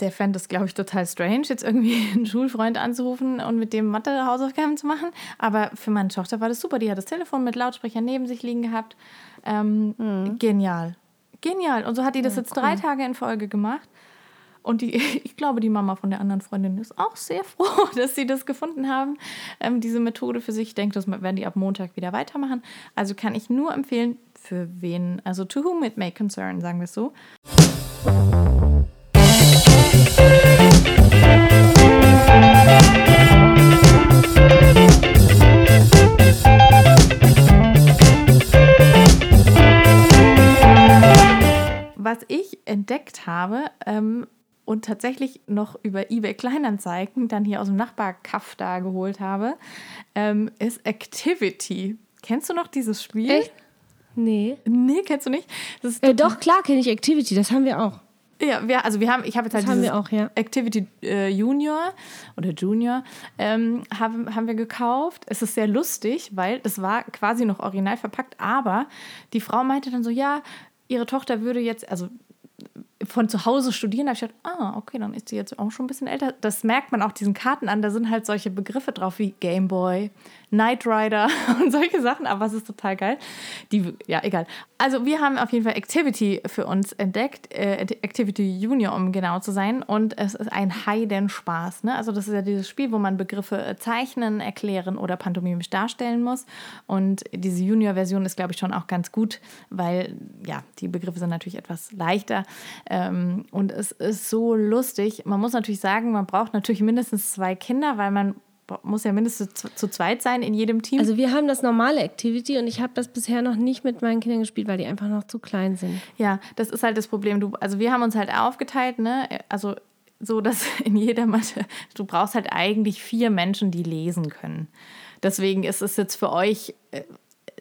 S3: der fand das, glaube ich, total strange, jetzt irgendwie einen Schulfreund anzurufen und mit dem Mathe-Hausaufgaben zu machen. Aber für meine Tochter war das super. Die hat das Telefon mit Lautsprecher neben sich liegen gehabt. Ähm, mhm. Genial. Genial. Und so hat die das ja, jetzt cool. drei Tage in Folge gemacht. Und die, ich glaube, die Mama von der anderen Freundin ist auch sehr froh, dass sie das gefunden haben, ähm, diese Methode für sich. Ich denke, das werden die ab Montag wieder weitermachen. Also kann ich nur empfehlen, für wen, also to whom it may concern, sagen wir es so. Was ich entdeckt habe, ähm, und tatsächlich noch über eBay Kleinanzeigen dann hier aus dem Nachbarkaff da geholt habe, ähm, ist Activity. Kennst du noch dieses Spiel?
S2: Echt? Nee.
S3: Nee, kennst du nicht?
S2: Äh, doch, klar kenne ich Activity, das haben wir auch.
S3: Ja, wir, also wir haben, ich habe jetzt halt
S2: das haben wir auch, ja.
S3: Activity äh, Junior oder Junior ähm, haben, haben wir gekauft. Es ist sehr lustig, weil es war quasi noch original verpackt, aber die Frau meinte dann so, ja, ihre Tochter würde jetzt, also von zu Hause studieren, da habe ich gedacht, ah, okay, dann ist sie jetzt auch schon ein bisschen älter. Das merkt man auch diesen Karten an, da sind halt solche Begriffe drauf wie Gameboy, Knight Rider und solche Sachen, aber es ist total geil. Die, ja, egal. Also wir haben auf jeden Fall Activity für uns entdeckt, äh, Activity Junior, um genau zu sein. Und es ist ein Heidenspaß. Ne? Also das ist ja dieses Spiel, wo man Begriffe äh, zeichnen, erklären oder pantomimisch darstellen muss. Und diese Junior-Version ist, glaube ich, schon auch ganz gut, weil ja, die Begriffe sind natürlich etwas leichter. Ähm, und es ist so lustig. Man muss natürlich sagen, man braucht natürlich mindestens zwei Kinder, weil man muss ja mindestens zu, zu, zweit sein in jedem Team.
S2: Also wir haben das normale Activity und ich habe das bisher noch nicht mit meinen Kindern gespielt, weil die einfach noch zu klein sind.
S3: Ja, das ist halt das Problem. Du, also wir haben uns halt aufgeteilt, ne? Also so, dass in jeder Mathe, du brauchst halt eigentlich vier Menschen, die lesen können. Deswegen ist es jetzt für euch äh,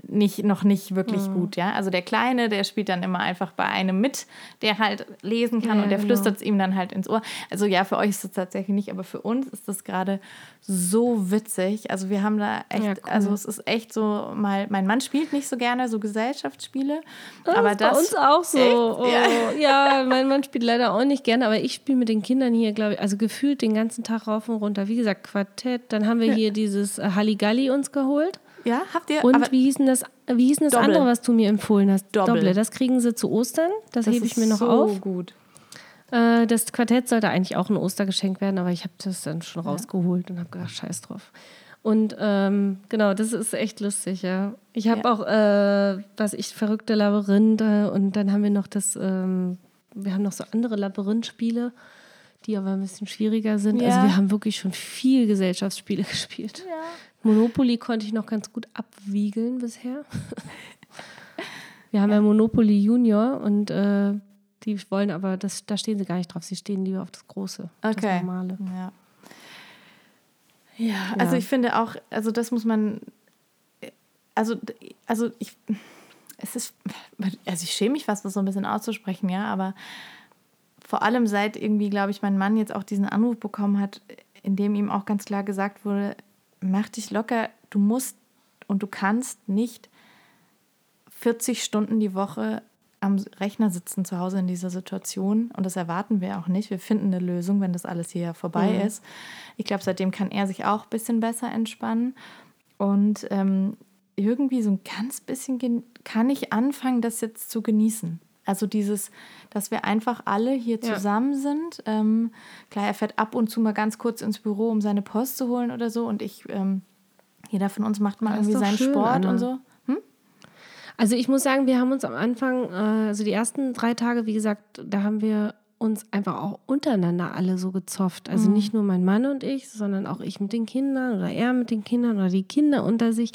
S3: nicht, noch nicht wirklich mhm. gut, ja. Also der Kleine, der spielt dann immer einfach bei einem mit, der halt lesen kann ja, und der genau. flüstert es ihm dann halt ins Ohr. Also ja, für euch ist es tatsächlich nicht, aber für uns ist das gerade so witzig. Also wir haben da echt, ja, cool. also es ist echt so mal, mein Mann spielt nicht so gerne so Gesellschaftsspiele,
S2: das aber ist das bei uns auch so. Oh, ja. ja, mein Mann spielt leider auch nicht gerne, aber ich spiele mit den Kindern hier, glaube ich, also gefühlt den ganzen Tag rauf und runter. Wie gesagt, Quartett, dann haben wir hier dieses Halligalli uns geholt.
S3: Ja, habt ihr.
S2: Und wie hieß denn das, wie hieß das andere, was du mir empfohlen hast? Doppel. Doppel. Das kriegen sie zu Ostern. Das, das hebe ich mir noch so auf.
S3: gut.
S2: Äh, das Quartett sollte eigentlich auch ein Ostergeschenk werden, aber ich habe das dann schon ja. rausgeholt und habe gedacht, scheiß drauf. Und ähm, genau, das ist echt lustig, ja. Ich habe ja. auch, äh, was ich, verrückte Labyrinthe und dann haben wir noch das, ähm, wir haben noch so andere Labyrinthspiele. die aber ein bisschen schwieriger sind. Also ja. Also wir haben wirklich schon viel Gesellschaftsspiele gespielt. Ja. Monopoly konnte ich noch ganz gut abwiegeln bisher. wir haben ja, ja Monopoly Junior und äh, die wollen aber, das, da stehen sie gar nicht drauf. Sie stehen lieber auf das Große, okay. das Normale.
S3: Ja. ja, also ich finde auch, also das muss man, also, also ich, es ist, also ich schäme mich fast, das so ein bisschen auszusprechen, ja, aber vor allem seit irgendwie, glaube ich, mein Mann jetzt auch diesen Anruf bekommen hat, in dem ihm auch ganz klar gesagt wurde, mach dich locker, du musst und du kannst nicht 40 Stunden die Woche am Rechner sitzen zu Hause in dieser Situation. Und das erwarten wir auch nicht. Wir finden eine Lösung, wenn das alles hier vorbei mhm. ist. Ich glaube, seitdem kann er sich auch ein bisschen besser entspannen. Und ähm, irgendwie so ein ganz bisschen kann ich anfangen, das jetzt zu genießen. Also dieses, dass wir einfach alle hier zusammen ja. sind. Ähm, klar, er fährt ab und zu mal ganz kurz ins Büro, um seine Post zu holen oder so. Und ich, ähm, jeder von uns macht mal irgendwie seinen schön, Sport Anna. und so. Hm?
S2: Also ich muss sagen, wir haben uns am Anfang, äh, also die ersten drei Tage, wie gesagt, da haben wir uns einfach auch untereinander alle so gezofft. Also mhm. nicht nur mein Mann und ich, sondern auch ich mit den Kindern oder er mit den Kindern oder die Kinder unter sich.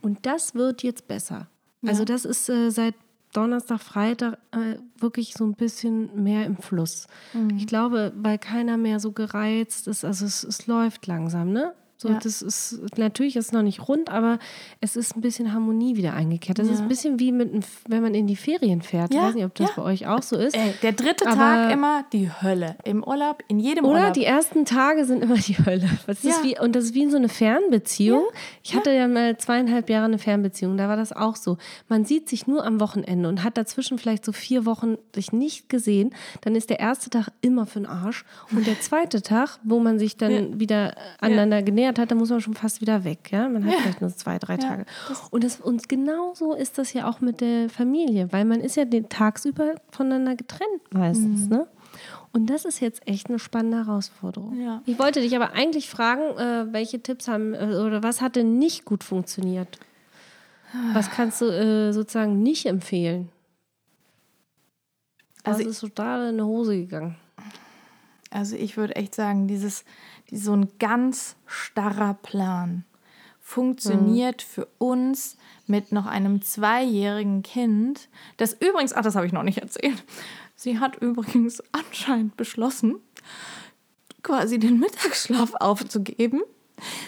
S2: Und das wird jetzt besser. Also das ist äh, seit Donnerstag, Freitag äh, wirklich so ein bisschen mehr im Fluss. Mhm. Ich glaube, weil keiner mehr so gereizt ist, also es, es läuft langsam, ne? So, ja. das ist natürlich ist noch nicht rund, aber es ist ein bisschen Harmonie wieder eingekehrt. Das ja. ist ein bisschen wie mit, wenn man in die Ferien fährt. Ja. Ich weiß nicht, ob das bei euch auch so ist.
S3: Ey, der dritte aber Tag immer die Hölle im Urlaub, in jedem
S2: oder
S3: Urlaub.
S2: Oder die ersten Tage sind immer die Hölle. Das ist wie, und das ist wie in so eine Fernbeziehung. Ich hatte ja mal zweieinhalb Jahre eine Fernbeziehung. Da war das auch so. Man sieht sich nur am Wochenende und hat dazwischen vielleicht so vier Wochen sich nicht gesehen. Dann ist der erste Tag immer für den Arsch und der zweite Tag, wo man sich dann wieder aneinander genähert Monat hat, dann muss man schon fast wieder weg. Ja? Man hat ja. vielleicht nur zwei, drei ja, Tage. Und, das, und genau so ist das ja auch mit der Familie, weil man ist ja den tagsüber voneinander getrennt meistens. Mhm. Ne? Und das ist jetzt echt eine spannende Herausforderung. Ja. Ich wollte dich aber eigentlich fragen, äh, welche Tipps haben äh, oder was hat denn nicht gut funktioniert? Was kannst du äh, sozusagen nicht empfehlen? Also ist total in die Hose gegangen.
S3: Also ich würde echt sagen, dieses so ein ganz starrer Plan funktioniert mhm. für uns mit noch einem zweijährigen Kind, das übrigens, ach, das habe ich noch nicht erzählt. Sie hat übrigens anscheinend beschlossen, quasi den Mittagsschlaf aufzugeben.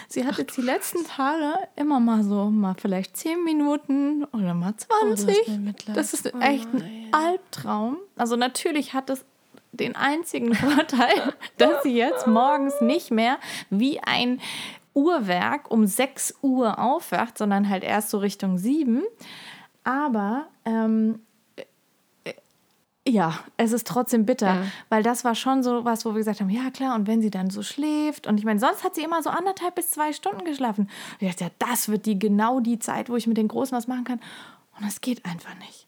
S3: Sie hat ach, jetzt die letzten Tage immer mal so, mal vielleicht 10 Minuten oder mal 20. Oh, das ist echt ein Albtraum. Also natürlich hat es den einzigen Vorteil, dass sie jetzt morgens nicht mehr wie ein Uhrwerk um 6 Uhr aufwacht, sondern halt erst so Richtung 7. Aber ähm, äh, ja, es ist trotzdem bitter, ja. weil das war schon so was, wo wir gesagt haben, ja klar, und wenn sie dann so schläft, und ich meine, sonst hat sie immer so anderthalb bis zwei Stunden geschlafen. Und ich dachte, ja, das wird die genau die Zeit, wo ich mit den Großen was machen kann. Und es geht einfach nicht.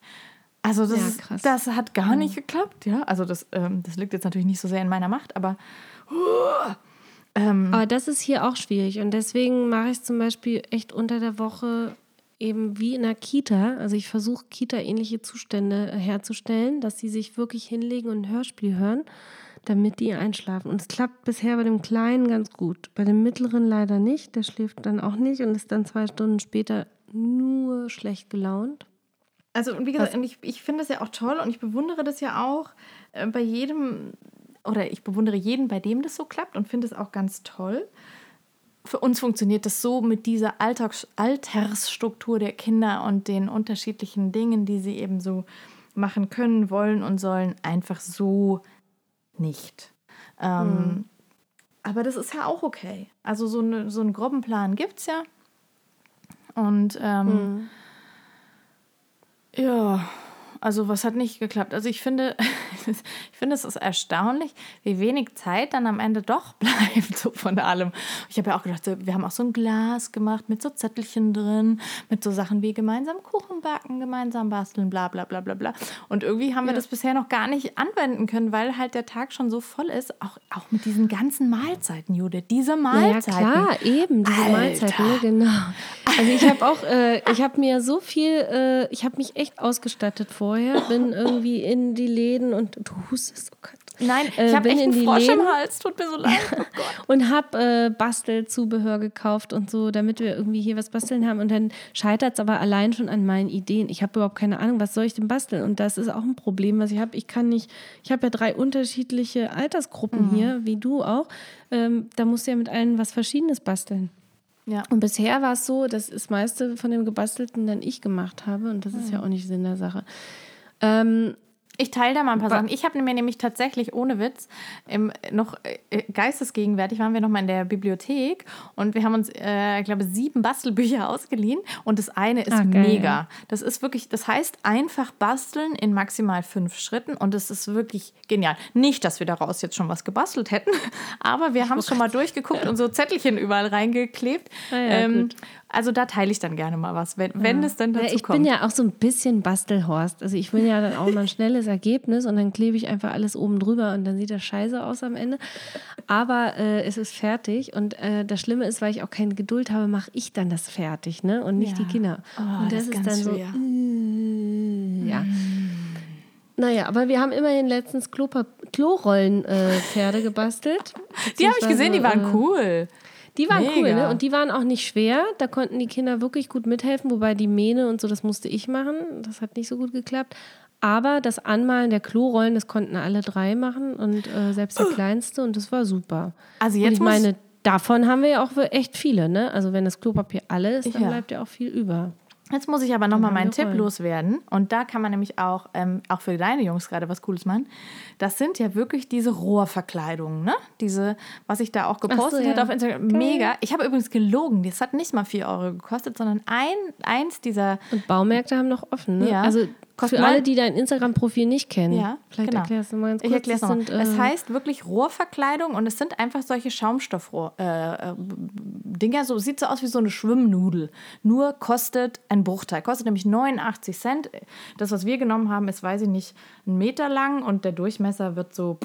S3: Also das, ja, das hat gar nicht geklappt, ja. Also das, ähm, das liegt jetzt natürlich nicht so sehr in meiner Macht, aber. Uh,
S2: ähm, aber das ist hier auch schwierig und deswegen mache ich es zum Beispiel echt unter der Woche eben wie in der Kita. Also ich versuche Kita-ähnliche Zustände herzustellen, dass sie sich wirklich hinlegen und ein Hörspiel hören, damit die einschlafen. Und es klappt bisher bei dem Kleinen ganz gut. Bei dem Mittleren leider nicht. Der schläft dann auch nicht und ist dann zwei Stunden später nur schlecht gelaunt.
S3: Also, und wie gesagt, und ich, ich finde es ja auch toll und ich bewundere das ja auch äh, bei jedem, oder ich bewundere jeden, bei dem das so klappt und finde es auch ganz toll. Für uns funktioniert das so mit dieser Alltags Altersstruktur der Kinder und den unterschiedlichen Dingen, die sie eben so machen können, wollen und sollen, einfach so nicht. Ähm, mhm. Aber das ist ja auch okay. Also so, eine, so einen groben Plan gibt es ja. Und ähm, mhm. Ja, also was hat nicht geklappt? Also ich finde, ich finde es ist erstaunlich, wie wenig Zeit dann am Ende doch bleibt so von allem. Ich habe ja auch gedacht, wir haben auch so ein Glas gemacht mit so Zettelchen drin, mit so Sachen wie gemeinsam Kuchen backen, gemeinsam basteln, bla bla bla bla bla. Und irgendwie haben wir das bisher noch gar nicht anwenden können, weil halt der Tag schon so voll ist, auch, auch mit diesen ganzen Mahlzeiten, Jude. Diese Mahlzeiten.
S2: Ja, klar, eben, diese Alter. Mahlzeiten, ne? genau. Also ich habe auch, äh, ich habe mir so viel, äh, ich habe mich echt ausgestattet vorher, bin irgendwie in die Läden und du hustest, oh Gott.
S3: Nein, ich
S2: Äh,
S3: habe
S2: bin
S3: echt
S2: in
S3: einen
S2: die
S3: Frosch im
S2: Läden.
S3: Hals. Tut mir so leid. Oh
S2: und habe äh, Bastelzubehör gekauft und so, damit wir irgendwie hier was basteln haben. Und dann scheitert es aber allein schon an meinen Ideen. Ich habe überhaupt keine Ahnung, was soll ich denn basteln? Und das ist auch ein Problem, was ich habe. Ich kann nicht, ich habe ja drei unterschiedliche Altersgruppen hier, wie du auch. Ähm, da musst du ja mit allen was Verschiedenes basteln.
S3: Ja.
S2: Und bisher war es so, dass das meiste von dem Gebastelten dann ich gemacht habe. Und das ist ja auch nicht Sinn der Sache. Ähm,
S3: Ich teile da mal ein paar Sachen. Ich habe mir nämlich tatsächlich ohne Witz im, noch äh, geistesgegenwärtig waren wir noch mal in der Bibliothek und wir haben uns, äh, ich glaube, sieben Bastelbücher ausgeliehen und das eine ist
S2: Ah, geil,
S3: mega.
S2: ja.
S3: Das ist wirklich, das heißt einfach basteln in maximal fünf Schritten und es ist wirklich genial. Nicht, dass wir daraus jetzt schon was gebastelt hätten, aber wir haben es schon mal durchgeguckt und so Zettelchen überall reingeklebt.
S2: Ah ja,
S3: ähm. Also da teile ich dann gerne mal was, wenn, wenn es dann
S2: Ja,
S3: dazu
S2: ich
S3: kommt.
S2: bin ja auch so ein bisschen Bastelhorst. Also ich will ja dann auch mal ein schnelles Ergebnis und dann klebe ich einfach alles oben drüber und dann sieht das scheiße aus am Ende. Aber äh, es ist fertig und äh, das Schlimme ist, weil ich auch keine Geduld habe, mache ich dann das fertig, ne? Und nicht
S3: Ja.
S2: die Kinder.
S3: Oh,
S2: und
S3: das ist
S2: ist, dann so.
S3: schwer.
S2: Äh, ja. Naja, aber wir haben immerhin letztens Klorollen-Pferde gebastelt.
S3: die habe ich gesehen, die waren
S2: äh,
S3: cool.
S2: Die waren cool,
S3: Mega.
S2: ne? Und die waren auch nicht schwer. Da konnten die Kinder wirklich gut mithelfen, wobei die Mähne und so, das musste ich machen. Das hat nicht so gut geklappt. Aber das Anmalen der Klorollen, das konnten alle drei machen und äh, selbst der Kleinste und das war super.
S3: Also
S2: und
S3: jetzt
S2: ich
S3: muss-
S2: meine, davon haben wir ja auch echt viele, ne? Also wenn das Klopapier alle ist, dann
S3: Ja.
S2: bleibt ja auch viel über.
S3: Jetzt muss ich aber nochmal meinen Tipp loswerden. Und da kann man nämlich auch, ähm, auch für deine Jungs gerade was Cooles machen. Das sind ja wirklich diese Rohrverkleidungen, ne? Diese, was ich da auch gepostet
S2: ja.
S3: habe auf Instagram. Mega. Ich habe übrigens gelogen. Das hat nicht mal 4 Euro gekostet, sondern ein, eins dieser.
S2: Und Baumärkte haben noch offen, ne?
S3: Ja.
S2: Also für alle, die dein Instagram-Profil nicht kennen.
S3: Ja,
S2: Vielleicht
S3: genau.
S2: erklärst du mal ganz kurz.
S3: Ich erkläre es
S2: sind, äh,
S3: Es heißt wirklich Rohrverkleidung und es sind einfach solche Schaumstoffrohr. Äh, äh, so sieht so aus wie so eine Schwimmnudel. Nur kostet ein Bruchteil. Kostet nämlich 89 Cent. Das, was wir genommen haben, ist, weiß ich nicht, ein Meter lang und der Durchmesser wird so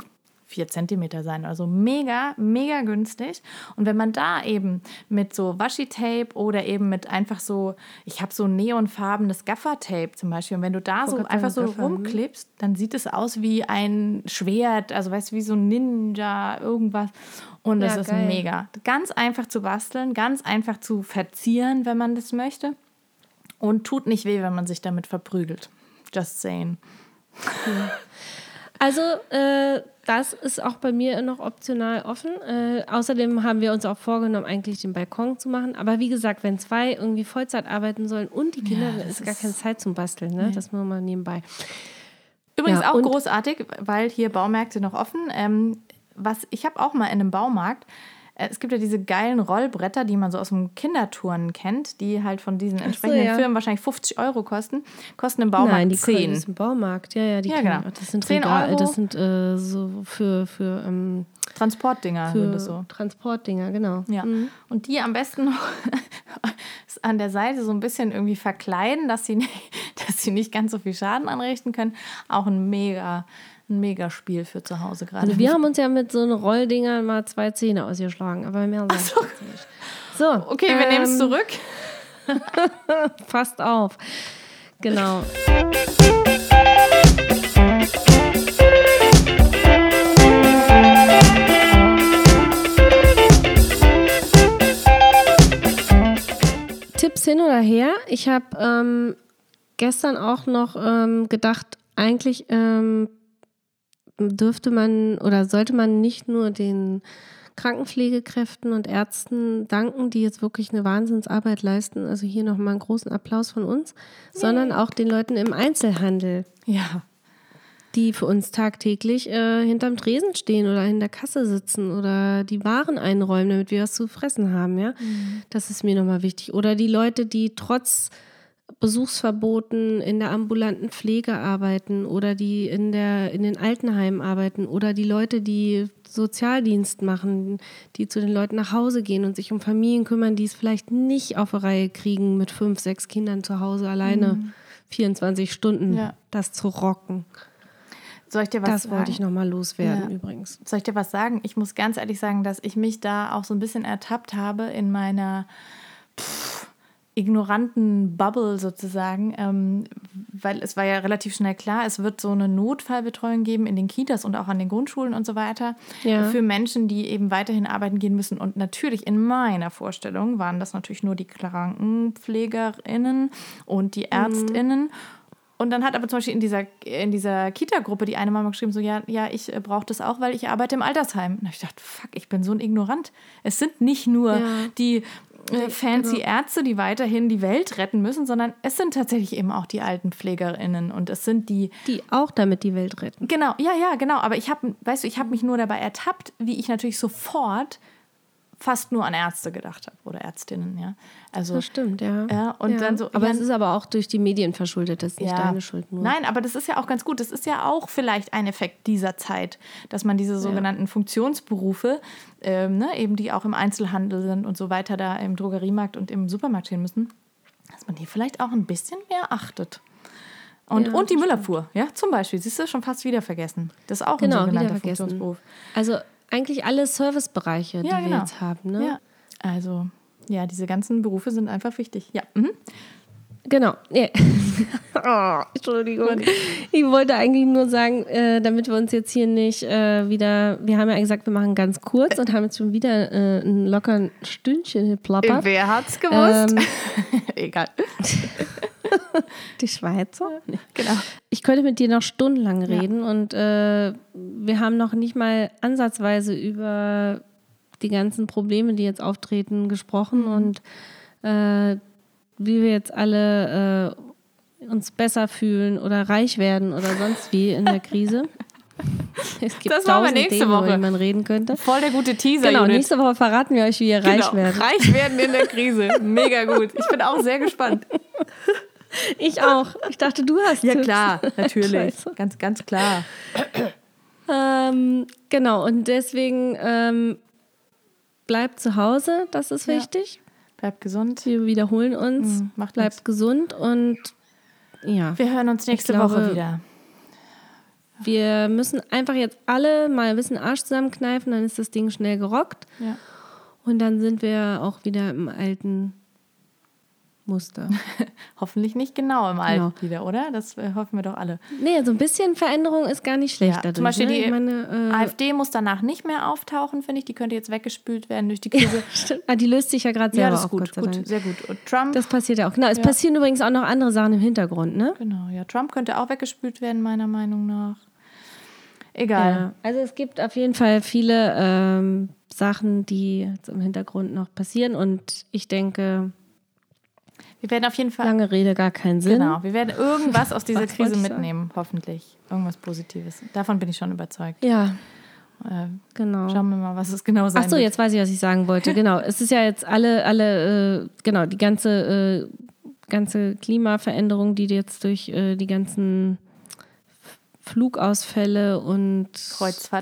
S3: vier Zentimeter sein. Also mega, mega günstig. Und wenn man da eben mit so Washi-Tape oder eben mit einfach so, ich habe so neonfarbenes Gaffer-Tape zum Beispiel, und wenn du da so einfach so
S2: Gaffer, hm.
S3: rumklebst, dann sieht es aus wie ein Schwert, also weißt du, wie so ein Ninja, irgendwas. Und das
S2: Ja,
S3: ist
S2: geil.
S3: mega. Ganz einfach zu basteln, ganz einfach zu verzieren, wenn man das möchte. Und tut nicht weh, wenn man sich damit verprügelt. Just saying.
S2: Also, äh, das ist auch bei mir noch optional offen. Äh, außerdem haben wir uns auch vorgenommen, eigentlich den Balkon zu machen. Aber wie gesagt, wenn zwei irgendwie Vollzeit arbeiten sollen und die Kinder, dann ist gar keine Zeit zum Basteln. Ne? Das nur mal nebenbei.
S3: Übrigens
S2: Ja,
S3: auch großartig, weil hier Baumärkte noch offen. Ähm, was ich habe auch mal in einem Baumarkt. Äh, Es gibt ja diese geilen Rollbretter, die man so aus dem Kinderturnen kennt, die halt von diesen entsprechenden
S2: ja.
S3: Firmen wahrscheinlich 50 Euro kosten, kosten im Baumarkt
S2: Nein, die
S3: 10.
S2: Das ist ein Baumarkt. Ja, ja, die
S3: Ja, genau.
S2: Das sind
S3: 10
S2: Regal,
S3: Euro.
S2: das sind äh, so für, für, ähm,
S3: Transportdinger
S2: für
S3: sind das so.
S2: Transportdinger, genau.
S3: Ja. Und die am besten noch an der Seite so ein bisschen irgendwie verkleiden, dass sie, nicht, dass sie nicht ganz so viel Schaden anrichten können. Auch ein mega, ein mega Spiel für zu Hause gerade.
S2: Also wir haben uns ja mit so einem Rolldinger mal zwei Zähne ausgeschlagen, aber mehr sag ich jetzt nicht. So,
S3: okay, wir nehmen es
S2: ähm,
S3: zurück.
S2: Passt auf. Genau. Tipps hin oder her. Ich habe ähm, gestern auch noch ähm, gedacht, eigentlich ähm, dürfte man oder sollte man nicht nur den Krankenpflegekräften und Ärzten danken, die jetzt wirklich eine Wahnsinnsarbeit leisten. Also hier nochmal einen großen Applaus von uns, sondern auch den Leuten im Einzelhandel,
S3: Ja.
S2: die für uns tagtäglich äh, hinterm Tresen stehen oder in der Kasse sitzen oder die Waren einräumen, damit wir was zu fressen haben. Ja, das ist mir nochmal wichtig. Oder die Leute, die trotz Besuchsverboten in der ambulanten Pflege arbeiten oder die in, der, in den Altenheimen arbeiten oder die Leute, die Sozialdienst machen, die zu den Leuten nach Hause gehen und sich um Familien kümmern, die es vielleicht nicht auf die Reihe kriegen, mit fünf, sechs Kindern zu Hause alleine 24 Stunden
S3: Ja.
S2: das zu rocken.
S3: Soll ich dir was
S2: Das
S3: sagen?
S2: wollte ich nochmal loswerden
S3: Ja.
S2: übrigens.
S3: Soll ich dir was sagen? Ich muss ganz ehrlich sagen, dass ich mich da auch so ein bisschen ertappt habe in meiner pff, ignoranten Bubble sozusagen, ähm, weil es war ja relativ schnell klar, es wird so eine Notfallbetreuung geben in den Kitas und auch an den Grundschulen und so weiter
S2: Ja.
S3: für Menschen, die eben weiterhin arbeiten gehen müssen. Und natürlich in meiner Vorstellung waren das natürlich nur die KrankenpflegerInnen und die ÄrztInnen. Und dann hat aber zum Beispiel in dieser, in dieser Kita-Gruppe die eine Mama geschrieben, so, ja, ja, ich äh, brauche das auch, weil ich arbeite im Altersheim. Und ich dachte, fuck, ich bin so ein Ignorant. Es sind nicht nur
S2: Ja.
S3: die äh, fancy Ärzte, die weiterhin die Welt retten müssen, sondern es sind tatsächlich eben auch die Altenpflegerinnen und es sind die,
S2: Die auch damit die Welt retten.
S3: genau, ja, ja, genau. Aber ich habe, weißt du, ich habe mich nur dabei ertappt, wie ich natürlich sofort fast nur an Ärzte gedacht habe oder Ärztinnen, ja. Also
S2: Das stimmt, ja.
S3: Ja, und dann so-
S2: Aber
S3: ja.
S2: es ist aber auch durch die Medien verschuldet, das ist nicht deine Schuld nur.
S3: Nein, aber das ist ja auch ganz gut. Das ist ja auch vielleicht ein Effekt dieser Zeit, dass man diese sogenannten Funktionsberufe, ähm, ne, eben die auch im Einzelhandel sind und so weiter, da im Drogeriemarkt und im Supermarkt stehen müssen, dass man die vielleicht auch ein bisschen mehr achtet. Und,
S2: Ja,
S3: und die
S2: das
S3: Müllabfuhr, ja, zum Beispiel. Siehst du, schon fast wieder vergessen. Das ist auch
S2: Genau,
S3: ein sogenannter. Funktionsberuf.
S2: Also eigentlich alle Servicebereiche, die
S3: Ja,
S2: wir
S3: genau.
S2: jetzt haben. Ne?
S3: Ja. Also, ja, diese ganzen Berufe sind einfach wichtig. Ja. Mhm.
S2: Genau. Ja. oh, Entschuldigung. Ich wollte eigentlich nur sagen, äh, damit wir uns jetzt hier nicht äh, wieder, wir haben ja gesagt, wir machen ganz kurz und haben jetzt schon wieder äh, ein lockeren Stündchen geplappert.
S3: Wer hat's gewusst?
S2: Ähm,
S3: Egal.
S2: die Schweizer? Nee.
S3: Genau.
S2: Ich könnte mit dir noch stundenlang reden und äh, wir haben noch nicht mal ansatzweise über die ganzen Probleme, die jetzt auftreten, gesprochen
S3: Mhm.
S2: und äh, wie wir jetzt alle äh, uns besser fühlen oder reich werden oder sonst wie in der Krise. Es gibt
S3: Das machen wir
S2: tausend
S3: nächste
S2: Themen,
S3: Woche.
S2: über die man reden könnte.
S3: Voll der gute Teaser.
S2: Genau,
S3: Judith.
S2: nächste Woche verraten wir euch, wie ihr reich
S3: Genau,
S2: werdet.
S3: Reich werden in der Krise. Mega gut. Ich bin auch sehr gespannt.
S2: Ich auch. Ich dachte, du hast
S3: Ja,
S2: Tipps.
S3: klar, natürlich. Ganz, ganz klar.
S2: Ähm, genau, und deswegen ähm, bleibt zu Hause, das ist
S3: Ja.
S2: wichtig.
S3: Bleibt gesund.
S2: Wir wiederholen uns.
S3: Mhm, macht
S2: bleibt
S3: nix.
S2: gesund und ja,
S3: Wir hören uns nächste
S2: glaube-
S3: Woche wieder.
S2: wir müssen einfach jetzt alle mal ein bisschen Arsch zusammenkneifen, dann ist das Ding schnell gerockt
S3: Ja.
S2: und dann sind wir auch wieder im alten Muster.
S3: Hoffentlich nicht genau im Alten
S2: Genau.
S3: wieder, oder? Das äh, hoffen wir doch alle.
S2: nee, so ein bisschen Veränderung ist gar nicht schlecht
S3: Ja,
S2: dadurch.
S3: zum Beispiel
S2: ne?
S3: die
S2: meine, äh,
S3: AfD muss danach nicht mehr auftauchen, finde ich. Die könnte jetzt weggespült werden durch die Krise.
S2: stimmt. Ah, die löst sich ja gerade
S3: Ja,
S2: selber
S3: das ist gut, gut, sehr gut. Und Trump,
S2: Das passiert ja auch. Genau, es
S3: Ja.
S2: passieren übrigens auch noch andere Sachen im Hintergrund, ne?
S3: genau, ja, Trump könnte auch weggespült werden, meiner Meinung nach. Egal.
S2: Ja. Also es gibt auf jeden Fall viele ähm, Sachen, die jetzt im Hintergrund noch passieren und ich denke,
S3: Wir werden auf jeden Fall
S2: lange Rede gar keinen Sinn.
S3: Genau, wir werden irgendwas aus dieser Krise
S2: ich sagen?
S3: mitnehmen, hoffentlich. Irgendwas Positives. Davon bin ich schon überzeugt.
S2: Ja,
S3: Äh,
S2: genau.
S3: schauen wir mal, was es genau sein
S2: Ach so,
S3: wird.
S2: jetzt weiß ich, was ich sagen wollte. Genau, es ist ja jetzt alle, alle, äh, genau, die ganze, äh, ganze Klimaveränderung, die jetzt durch äh, die ganzen Flugausfälle und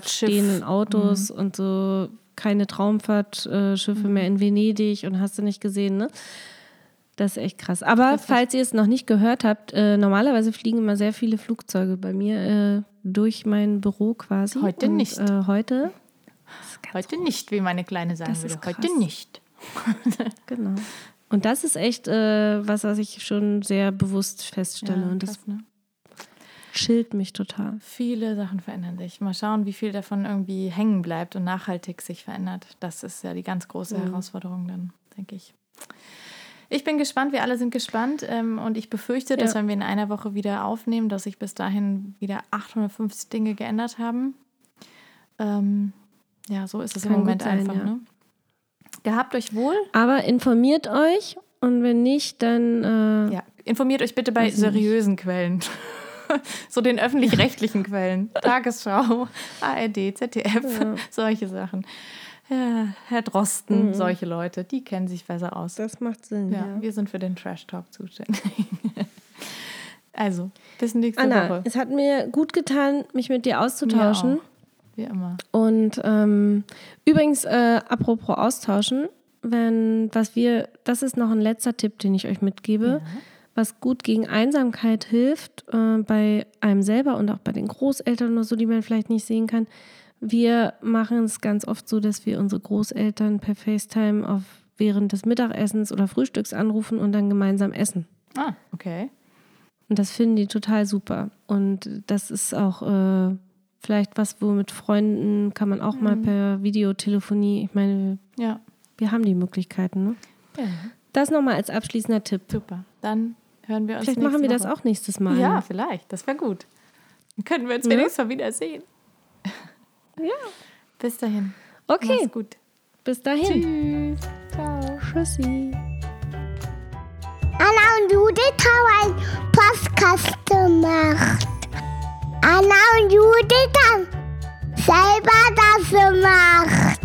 S2: stehenden Autos und so keine Traumfahrtschiffe mehr in Venedig und hast du nicht gesehen, ne? Das ist echt krass. Aber falls ihr es noch nicht gehört habt, äh, normalerweise fliegen immer sehr viele Flugzeuge bei mir äh, durch mein Büro quasi.
S3: Heute
S2: und,
S3: nicht.
S2: Äh, heute,
S3: Heute nicht, wie meine Kleine sagen
S2: Das
S3: würde.
S2: ist
S3: Heute nicht.
S2: genau. Und das ist echt äh, was, was ich schon sehr bewusst feststelle. und das
S3: krass, ne?
S2: chillt mich total.
S3: Viele Sachen verändern sich. Mal schauen, wie viel davon irgendwie hängen bleibt und nachhaltig sich verändert. Das ist ja die ganz große
S2: Mhm.
S3: Herausforderung dann, denke ich. Ich bin gespannt, wir alle sind gespannt ähm, und ich befürchte, dass
S2: Ja.
S3: wenn wir in einer Woche wieder aufnehmen, dass sich bis dahin wieder 850 Dinge geändert haben. Ähm, ja, so ist es
S2: Kann
S3: im Moment
S2: sein,
S3: einfach.
S2: ja.
S3: Ne? Gehabt euch wohl.
S2: Aber informiert euch und wenn nicht, dann äh,
S3: Ja, informiert euch bitte bei
S2: ich nicht.
S3: seriösen Quellen. so den öffentlich-rechtlichen Quellen. Tagesschau, ARD, ZDF, solche Sachen. Ja, Herr Drosten, solche Leute, die kennen sich besser aus.
S2: das macht Sinn.
S3: Ja, wir sind für den Trash Talk zuständig. also, bis nächste
S2: Anna,
S3: Woche.
S2: es hat mir gut getan, mich mit dir auszutauschen.
S3: Wie immer.
S2: Und ähm, übrigens, äh, apropos austauschen, wenn, was wir, das ist noch ein letzter Tipp, den ich euch mitgebe, was gut gegen Einsamkeit hilft, äh, bei einem selber und auch bei den Großeltern oder so, die man vielleicht nicht sehen kann. Wir machen es ganz oft so, dass wir unsere Großeltern per FaceTime auf während des Mittagessens oder Frühstücks anrufen und dann gemeinsam essen.
S3: Ah, okay.
S2: Und das finden die total super. Und das ist auch äh, vielleicht was, wo mit Freunden kann man auch mhm. mal per Videotelefonie, ich meine, ja. wir haben die Möglichkeiten. Ne? Ja. Das nochmal als abschließender Tipp.
S3: Super. Dann hören wir uns
S2: Vielleicht machen wir Woche. das auch nächstes Mal.
S3: Ja, ne? vielleicht. Das wäre gut. Dann können wir uns ja? wenigstens mal wiedersehen.
S2: Ja.
S3: Bis dahin.
S2: Okay.
S3: Mach's gut.
S2: Bis dahin.
S3: Tschüss. Ciao.
S2: Tschüssi.
S1: Anna und Judith haben einen Podcast gemacht. Anna und Judith haben selber das gemacht.